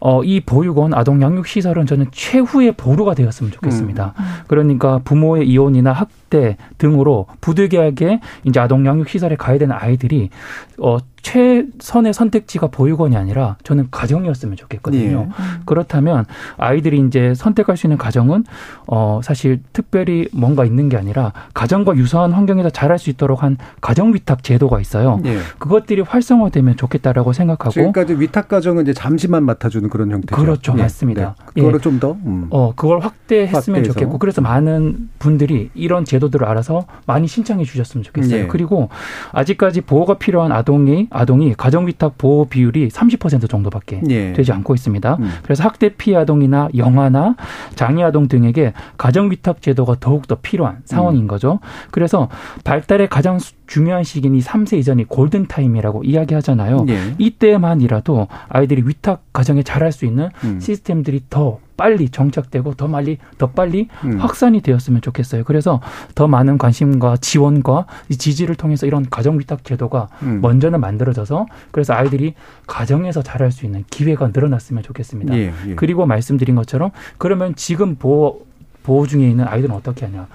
어, 이 보육원 아동 양육 시설은 저는 최후의 보루가 되었으면 좋겠습니다. 음. 그러니까 부모의 이혼이나 학대 등으로 부득이하게 이제 아동 양육 시설에 가야 되는 아이들이 어 최선의 선택지가 보육원이 아니라 저는 가정이었으면 좋겠거든요. 예. 음. 그렇다면 아이들이 이제 선택할 수 있는 가정은 어 사실 특별히 뭔가 있는 게 아니라 가정과 유사한 환경에서 자랄 수 있도록 한 가정 위탁 제도가 있어요. 예. 그것들이 활성화되면 좋겠다라고 생각하고 지금까지 위탁 가정은 이제 잠시만 맡아주는 그런 형태죠. 그렇죠, 예. 맞습니다. 네. 그거를 예. 좀더 음. 어 그걸 확대했으면 확대해서. 좋겠고 그래서 많은 분들이 이런 제도들을 알아서 많이 신청해 주셨으면 좋겠어요. 예. 그리고 아직까지 보호가 필요한 아동이 아동이 가정위탁 보호 비율이 30% 정도밖에 예. 되지 않고 있습니다. 음. 그래서 학대 피해 아동이나 영아나 장애 아동 등에게 가정위탁 제도가 더욱 더 필요한 상황인 음. 거죠. 그래서 발달의 가장 중요한 시기는 이 3세 이전이 골든 타임이라고 이야기하잖아요. 예. 이때만이라도 아이들이 위탁 가정에 자랄 수 있는 음. 시스템들이 더 빨리 정착되고 더 빨리 더 빨리 음. 확산이 되었으면 좋겠어요. 그래서 더 많은 관심과 지원과 지지를 통해서 이런 가정 위탁 제도가 음. 먼저는 만들어져서 그래서 아이들이 가정에서 자랄 수 있는 기회가 늘어났으면 좋겠습니다. 예, 예. 그리고 말씀드린 것처럼 그러면 지금 보호 보호 중에 있는 아이들은 어떻게 하냐.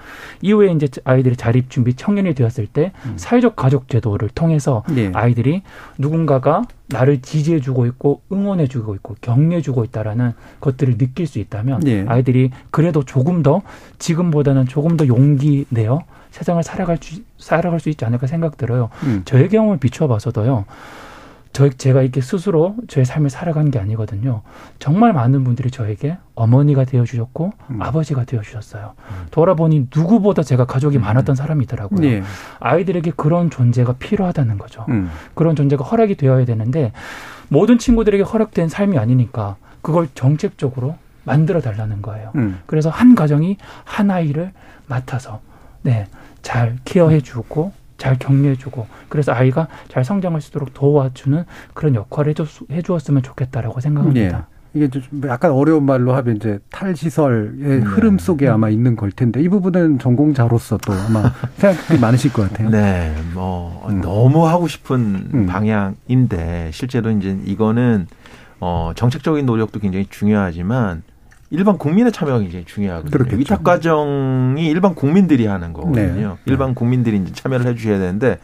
이후에 이제 아이들이 자립 준비 청년이 되었을 때 음. 사회적 가족 제도를 통해서 네. 아이들이 누군가가 나를 지지해 주고 있고 응원해 주고 있고 격려해 주고 있다라는 것들을 느낄 수 있다면 네. 아이들이 그래도 조금 더 지금보다는 조금 더 용기 내어 세상을 살아갈 수, 살아갈 수 있지 않을까 생각 들어요. 음. 저의 경험을 비춰봐서도요. 저 제가 이렇게 스스로 저의 삶을 살아간 게 아니거든요. 정말 많은 분들이 저에게 어머니가 되어 주셨고 음. 아버지가 되어 주셨어요. 음. 돌아보니 누구보다 제가 가족이 음. 많았던 사람이더라고요. 네. 아이들에게 그런 존재가 필요하다는 거죠. 음. 그런 존재가 허락이 되어야 되는데 모든 친구들에게 허락된 삶이 아니니까 그걸 정책적으로 만들어 달라는 거예요. 음. 그래서 한 가정이 한 아이를 맡아서 네, 잘 케어해 주고 잘 격려해주고 그래서 아이가 잘 성장할 수 있도록 도와주는 그런 역할을 해줬, 해주었으면 좋겠다라고 생각합니다. 네. 이게 좀 약간 어려운 말로 하면 이제 탈시설의 네. 흐름 속에 아마 있는 걸 텐데 이 부분은 전공자로서 또 아마 생각이 많으실 것 같아요. 네, 뭐 음. 너무 하고 싶은 음. 방향인데 실제로 이제 이거는 어 정책적인 노력도 굉장히 중요하지만 일반 국민의 참여가 굉장히 중요하거든요. 그렇겠죠. 위탁 과정이 일반 국민들이 하는 거거든요. 네. 일반 국민들이 이제 참여를 해주셔야 되는데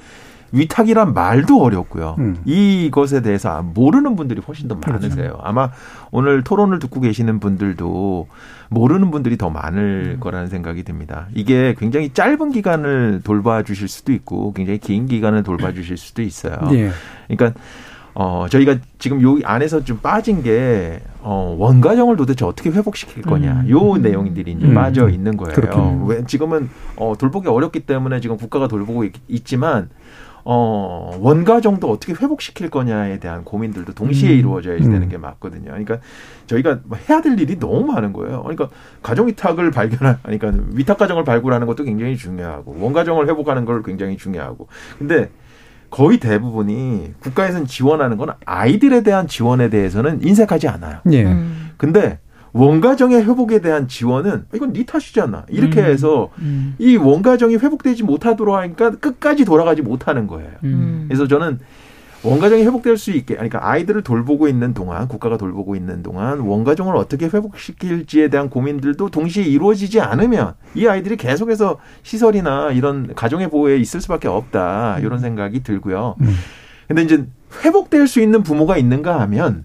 위탁이란 말도 어렵고요. 음. 이것에 대해서 모르는 분들이 훨씬 더 그렇죠. 많으세요. 그렇죠. 아마 오늘 토론을 듣고 계시는 분들도 모르는 분들이 더 많을 음. 거라는 생각이 듭니다. 이게 굉장히 짧은 기간을 돌봐 주실 수도 있고 굉장히 긴 기간을 돌봐 주실 수도 있어요. 네. 그러니까 어, 저희가 지금 요 안에서 좀 빠진 게, 어, 원가정을 도대체 어떻게 회복시킬 거냐. 음. 요 음. 내용들이 이제 음. 빠져 있는 거예요. 그렇군요. 왜, 지금은, 어, 돌보기 어렵기 때문에 지금 국가가 돌보고 있, 있지만, 어, 원가정도 어떻게 회복시킬 거냐에 대한 고민들도 동시에 음. 이루어져야 음. 되는 게 맞거든요. 그러니까 저희가 뭐 해야 될 일이 너무 많은 거예요. 그러니까 가정위탁을 발견한, 그러니까 위탁가정을 발굴하는 것도 굉장히 중요하고, 원가정을 회복하는 걸 굉장히 중요하고. 근데 거의 대부분이 국가에서는 지원하는 건 아이들에 대한 지원에 대해서는 인색하지 않아요. 예. 음. 근데 원가정의 회복에 대한 지원은 이건 네 탓이잖아. 이렇게 음. 해서 음. 이 원가정이 회복되지 못하도록 하니까 끝까지 돌아가지 못하는 거예요. 음. 그래서 저는 원가정이 회복될 수 있게, 그러니까 아이들을 돌보고 있는 동안, 국가가 돌보고 있는 동안 원가정을 어떻게 회복시킬지에 대한 고민들도 동시에 이루어지지 않으면 이 아이들이 계속해서 시설이나 이런 가정의 보호에 있을 수밖에 없다. 이런 생각이 들고요. 음. 근데 이제 회복될 수 있는 부모가 있는가 하면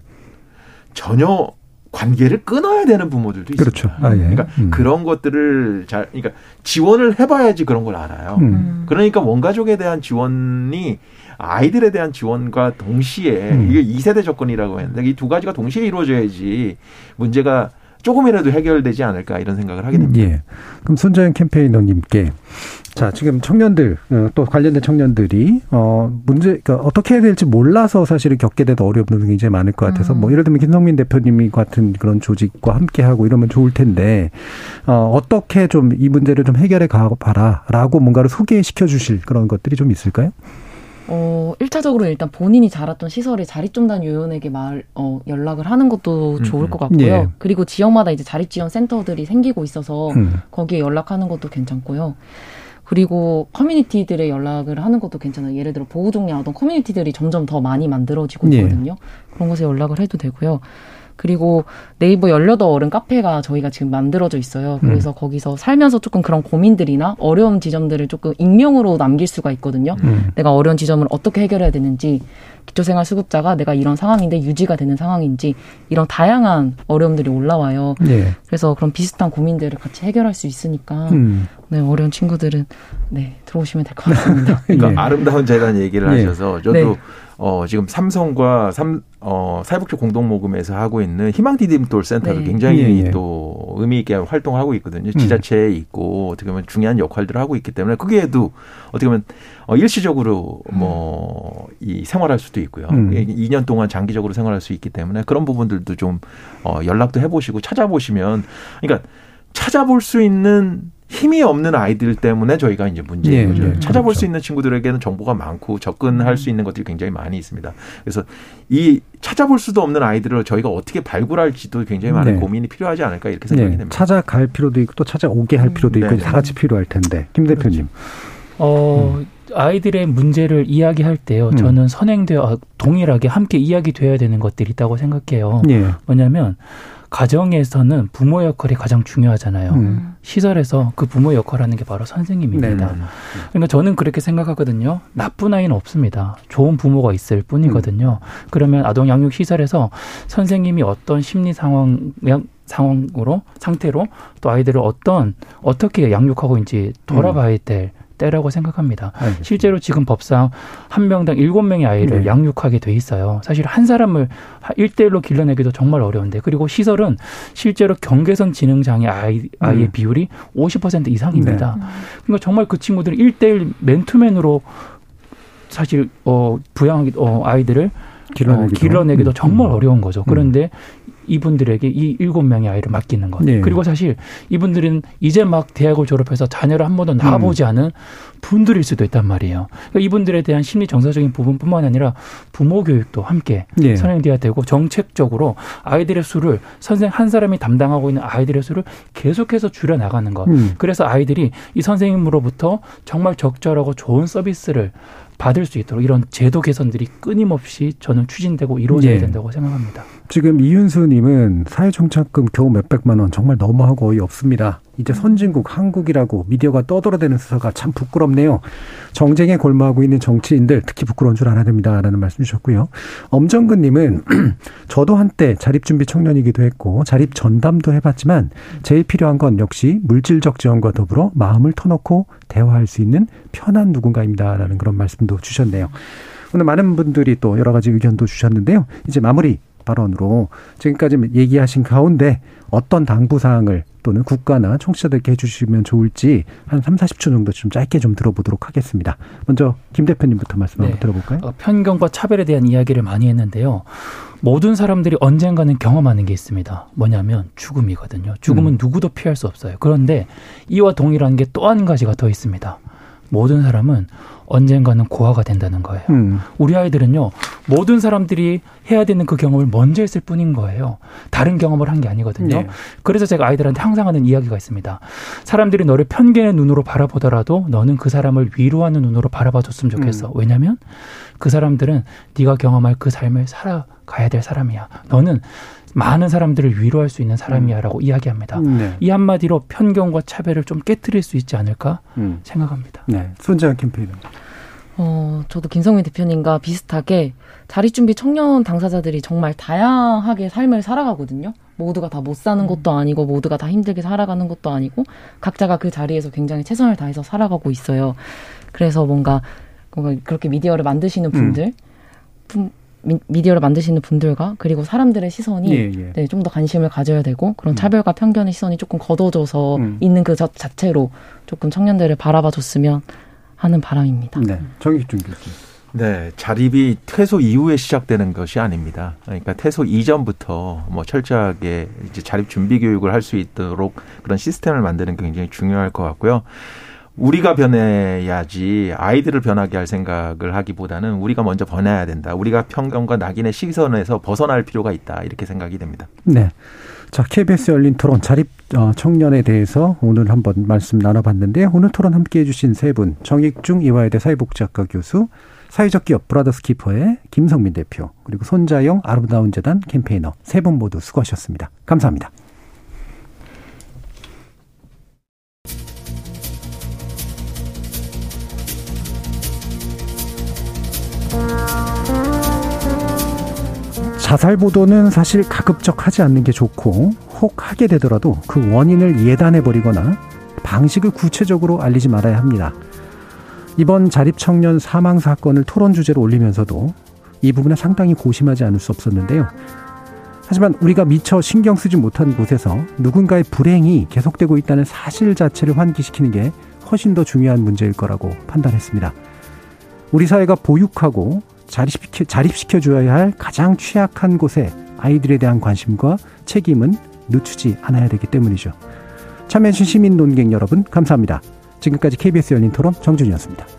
전혀 관계를 끊어야 되는 부모들도 있습니다. 그렇죠. 아, 예. 그러니까 음. 그런 것들을 잘, 그러니까 지원을 해봐야지 그런 걸 알아요. 음. 그러니까 원가족에 대한 지원이 아이들에 대한 지원과 동시에 음. 이게 2세대 접근이라고 했는데 이 두 가지가 동시에 이루어져야지 문제가 조금이라도 해결되지 않을까 이런 생각을 하게 됩니다. 예. 그럼 손자연 캠페이너님께 자 지금 청년들 어, 또 관련된 청년들이 어 문제 그러니까 어떻게 해야 될지 몰라서 사실은 겪게 되는 어려움들이 굉장히 많을 것 같아서 뭐 음. 뭐 예를 들면 김성민 대표님이 같은 그런 조직과 함께 하고 이러면 좋을 텐데 어 어떻게 좀 이 문제를 좀 해결해 가봐라라고 뭔가를 소개시켜 주실 그런 것들이 좀 있을까요? 어, 1차적으로 일단 본인이 자랐던 시설에 자립좀단 요원에게 말, 어, 연락을 하는 것도 음, 좋을 음. 것 같고요. 예. 그리고 지역마다 이제 자립지원 센터들이 생기고 있어서 음. 거기에 연락하는 것도 괜찮고요. 그리고 커뮤니티들의 연락을 하는 것도 괜찮아요. 예를 들어 보호종료 아동 커뮤니티들이 점점 더 많이 만들어지고 예. 있거든요. 예. 그런 곳에 연락을 해도 되고요. 그리고 네이버 열여덟 어른 카페가 저희가 지금 만들어져 있어요. 음. 그래서 음. 거기서 살면서 조금 그런 고민들이나 어려운 지점들을 조금 익명으로 남길 수가 있거든요. 음. 내가 어려운 지점을 어떻게 해결해야 되는지, 기초생활 수급자가 내가 이런 상황인데 유지가 되는 상황인지 이런 다양한 어려움들이 올라와요. 네. 그래서 그런 비슷한 고민들을 같이 해결할 수 있으니까 음. 네, 어려운 친구들은 네 들어오시면 될 것 같습니다. 그러니까 네. 아름다운 재단 얘기를 네. 하셔서 저도 네. 어, 지금 삼성과 삼, 어, 사회복지 공동모금에서 하고 있는 희망 디딤돌 센터도 네. 굉장히 예, 예. 또 의미 있게 활동하고 있거든요. 음. 지자체에 있고 어떻게 보면 중요한 역할들을 하고 있기 때문에 그게도 어떻게 보면 어, 일시적으로 뭐 이 생활할 수도 있고요. 음. 2년 동안 장기적으로 생활할 수 있기 때문에 그런 부분들도 좀 어, 연락도 해보시고 찾아보시면 그러니까 찾아볼 수 있는 힘이 없는 아이들 때문에 저희가 이제 문제인 네, 거죠. 네, 찾아볼 그렇죠. 수 있는 친구들에게는 정보가 많고 접근할 수 있는 것들이 굉장히 많이 있습니다. 그래서 이 찾아볼 수도 없는 아이들을 저희가 어떻게 발굴할지도 굉장히 많은 네. 고민이 필요하지 않을까 이렇게 생각이 네. 됩니다. 찾아갈 필요도 있고 또 찾아오게 할 필요도 있고 네. 다 같이 필요할 텐데 김 그렇죠. 대표님. 어. 음. 아이들의 문제를 이야기할 때요, 음. 저는 선행되어 동일하게 함께 이야기돼야 되는 것들이 있다고 생각해요. 예. 뭐냐면 가정에서는 부모 역할이 가장 중요하잖아요. 음. 시설에서 그 부모 역할을 하는 게 바로 선생님입니다. 네네. 그러니까 저는 그렇게 생각하거든요. 나쁜 아이는 없습니다. 좋은 부모가 있을 뿐이거든요. 음. 그러면 아동 양육 시설에서 선생님이 어떤 심리 상황 상황으로 상태로 또 아이들을 어떤 어떻게 양육하고 있는지 돌아봐야 될 때라고 생각합니다. 알겠습니다. 실제로 지금 법상 한 명당 일곱 명의 아이를 네. 양육하게 돼 있어요. 사실 한 사람을 일대일로 길러내기도 정말 어려운데 그리고 시설은 실제로 경계선 지능 장애 아이 아이의 음. 비율이 오십 퍼센트 이상입니다. 네. 그러니까 정말 그 친구들은 일대일 맨투맨으로 사실 어 부양 어 아이들을 길러내기도, 어, 길러내기도 정말 음. 어려운 거죠. 그런데 음. 이분들에게 이 일곱 명의 아이를 맡기는 것. 네. 그리고 사실 이분들은 이제 막 대학을 졸업해서 자녀를 한 번도 낳아보지 음. 않은 분들일 수도 있단 말이에요. 그러니까 이분들에 대한 심리 정서적인 부분뿐만 아니라 부모 교육도 함께 네. 선행돼야 되고 정책적으로 아이들의 수를 선생 한 사람이 담당하고 있는 아이들의 수를 계속해서 줄여 나가는 것. 음. 그래서 아이들이 이 선생님으로부터 정말 적절하고 좋은 서비스를 받을 수 있도록 이런 제도 개선들이 끊임없이 저는 추진되고 이루어져야 네. 된다고 생각합니다. 지금 이윤수님은 사회정착금 겨우 몇백만 원 정말 너무하고 거의 없습니다. 이제 선진국 한국이라고 미디어가 떠돌아대는 수사가 참 부끄럽네요. 정쟁에 골마하고 있는 정치인들 특히 부끄러운 줄 알아야 됩니다라는 말씀 주셨고요. 엄정근님은 저도 한때 자립준비 청년이기도 했고 자립 전담도 해봤지만 제일 필요한 건 역시 물질적 지원과 더불어 마음을 터놓고 대화할 수 있는 편한 누군가입니다라는 그런 말씀도 주셨네요. 오늘 많은 분들이 또 여러 가지 의견도 주셨는데요. 이제 마무리 발언으로 지금까지 얘기하신 가운데 어떤 당부 사항을 또는 국가나 청취자들께 해주시면 좋을지 한 3, 40초 정도 좀 짧게 좀 들어보도록 하겠습니다. 먼저 김 대표님부터 말씀 한번 네. 들어볼까요? 어, 편견과 차별에 대한 이야기를 많이 했는데요. 모든 사람들이 언젠가는 경험하는 게 있습니다. 뭐냐면 죽음이거든요. 죽음은 음. 누구도 피할 수 없어요. 그런데 이와 동일한 게 또 한 가지가 더 있습니다. 모든 사람은 언젠가는 고아가 된다는 거예요. 음. 우리 아이들은요, 모든 사람들이 해야 되는 그 경험을 먼저 했을 뿐인 거예요. 다른 경험을 한 게 아니거든요. 네. 그래서 제가 아이들한테 항상 하는 이야기가 있습니다. 사람들이 너를 편견의 눈으로 바라보더라도 너는 그 사람을 위로하는 눈으로 바라봐줬으면 좋겠어. 음. 왜냐면 그 사람들은 네가 경험할 그 삶을 살아가야 될 사람이야. 너는 많은 사람들을 위로할 수 있는 사람이야라고 음. 이야기합니다. 네. 이 한마디로 편견과 차별을 좀 깨뜨릴 수 있지 않을까 음. 생각합니다. 네. 손재현 캠페인 어, 저도 김성민 대표님과 비슷하게 자립준비 청년 당사자들이 정말 다양하게 삶을 살아가거든요. 모두가 다 못 사는 음. 것도 아니고 모두가 다 힘들게 살아가는 것도 아니고 각자가 그 자리에서 굉장히 최선을 다해서 살아가고 있어요. 그래서 뭔가 뭔가 그렇게 미디어를 만드시는 분들 음. 미, 디어를 만드시는 분들과 그리고 사람들의 시선이 예, 예. 네, 좀 더 관심을 가져야 되고 그런 음. 차별과 편견의 시선이 조금 걷어져서 음. 있는 그 자 체로 조금 청년들을 바라봐 줬으면 하는 바람입니다. 네. 정익준 교수님. 네, 자립이 퇴소 이후에 시작되는 것이 아닙니다. 그러니까 퇴소 이전부터 뭐 철저하게 이제 자립 준비 교육을 할 수 있도록 그런 시스템을 만드는 게 굉장히 중요할 것 같고요. 우리가 변해야지 아이들을 변하게 할 생각을 하기보다는 우리가 먼저 변해야 된다. 우리가 편견과 낙인의 시선에서 벗어날 필요가 있다. 이렇게 생각이 됩니다. 네. 자, KBS 열린 토론 자립 어, 청년에 대해서 오늘 한번 말씀 나눠봤는데 오늘 토론 함께 해주신 세 분, 정익중 이화여대 사회복지학과 교수, 사회적 기업 브라더스 키퍼의 김성민 대표, 그리고 손자영 아름다운 재단 캠페이너 세 분 모두 수고하셨습니다. 감사합니다. 자살 보도는 사실 가급적 하지 않는 게 좋고 혹 하게 되더라도 그 원인을 예단해 버리거나 방식을 구체적으로 알리지 말아야 합니다. 이번 자립 청년 사망 사건을 토론 주제로 올리면서도 이 부분에 상당히 고심하지 않을 수 없었는데요. 하지만 우리가 미처 신경 쓰지 못한 곳에서 누군가의 불행이 계속되고 있다는 사실 자체를 환기시키는 게 훨씬 더 중요한 문제일 거라고 판단했습니다. 우리 사회가 보육하고 자립시켜, 자립시켜줘야 할 가장 취약한 곳에 아이들에 대한 관심과 책임은 늦추지 않아야 되기 때문이죠. 참여해주신 시민 논객 여러분, 감사합니다. 지금까지 KBS 열린 토론 정준이었습니다.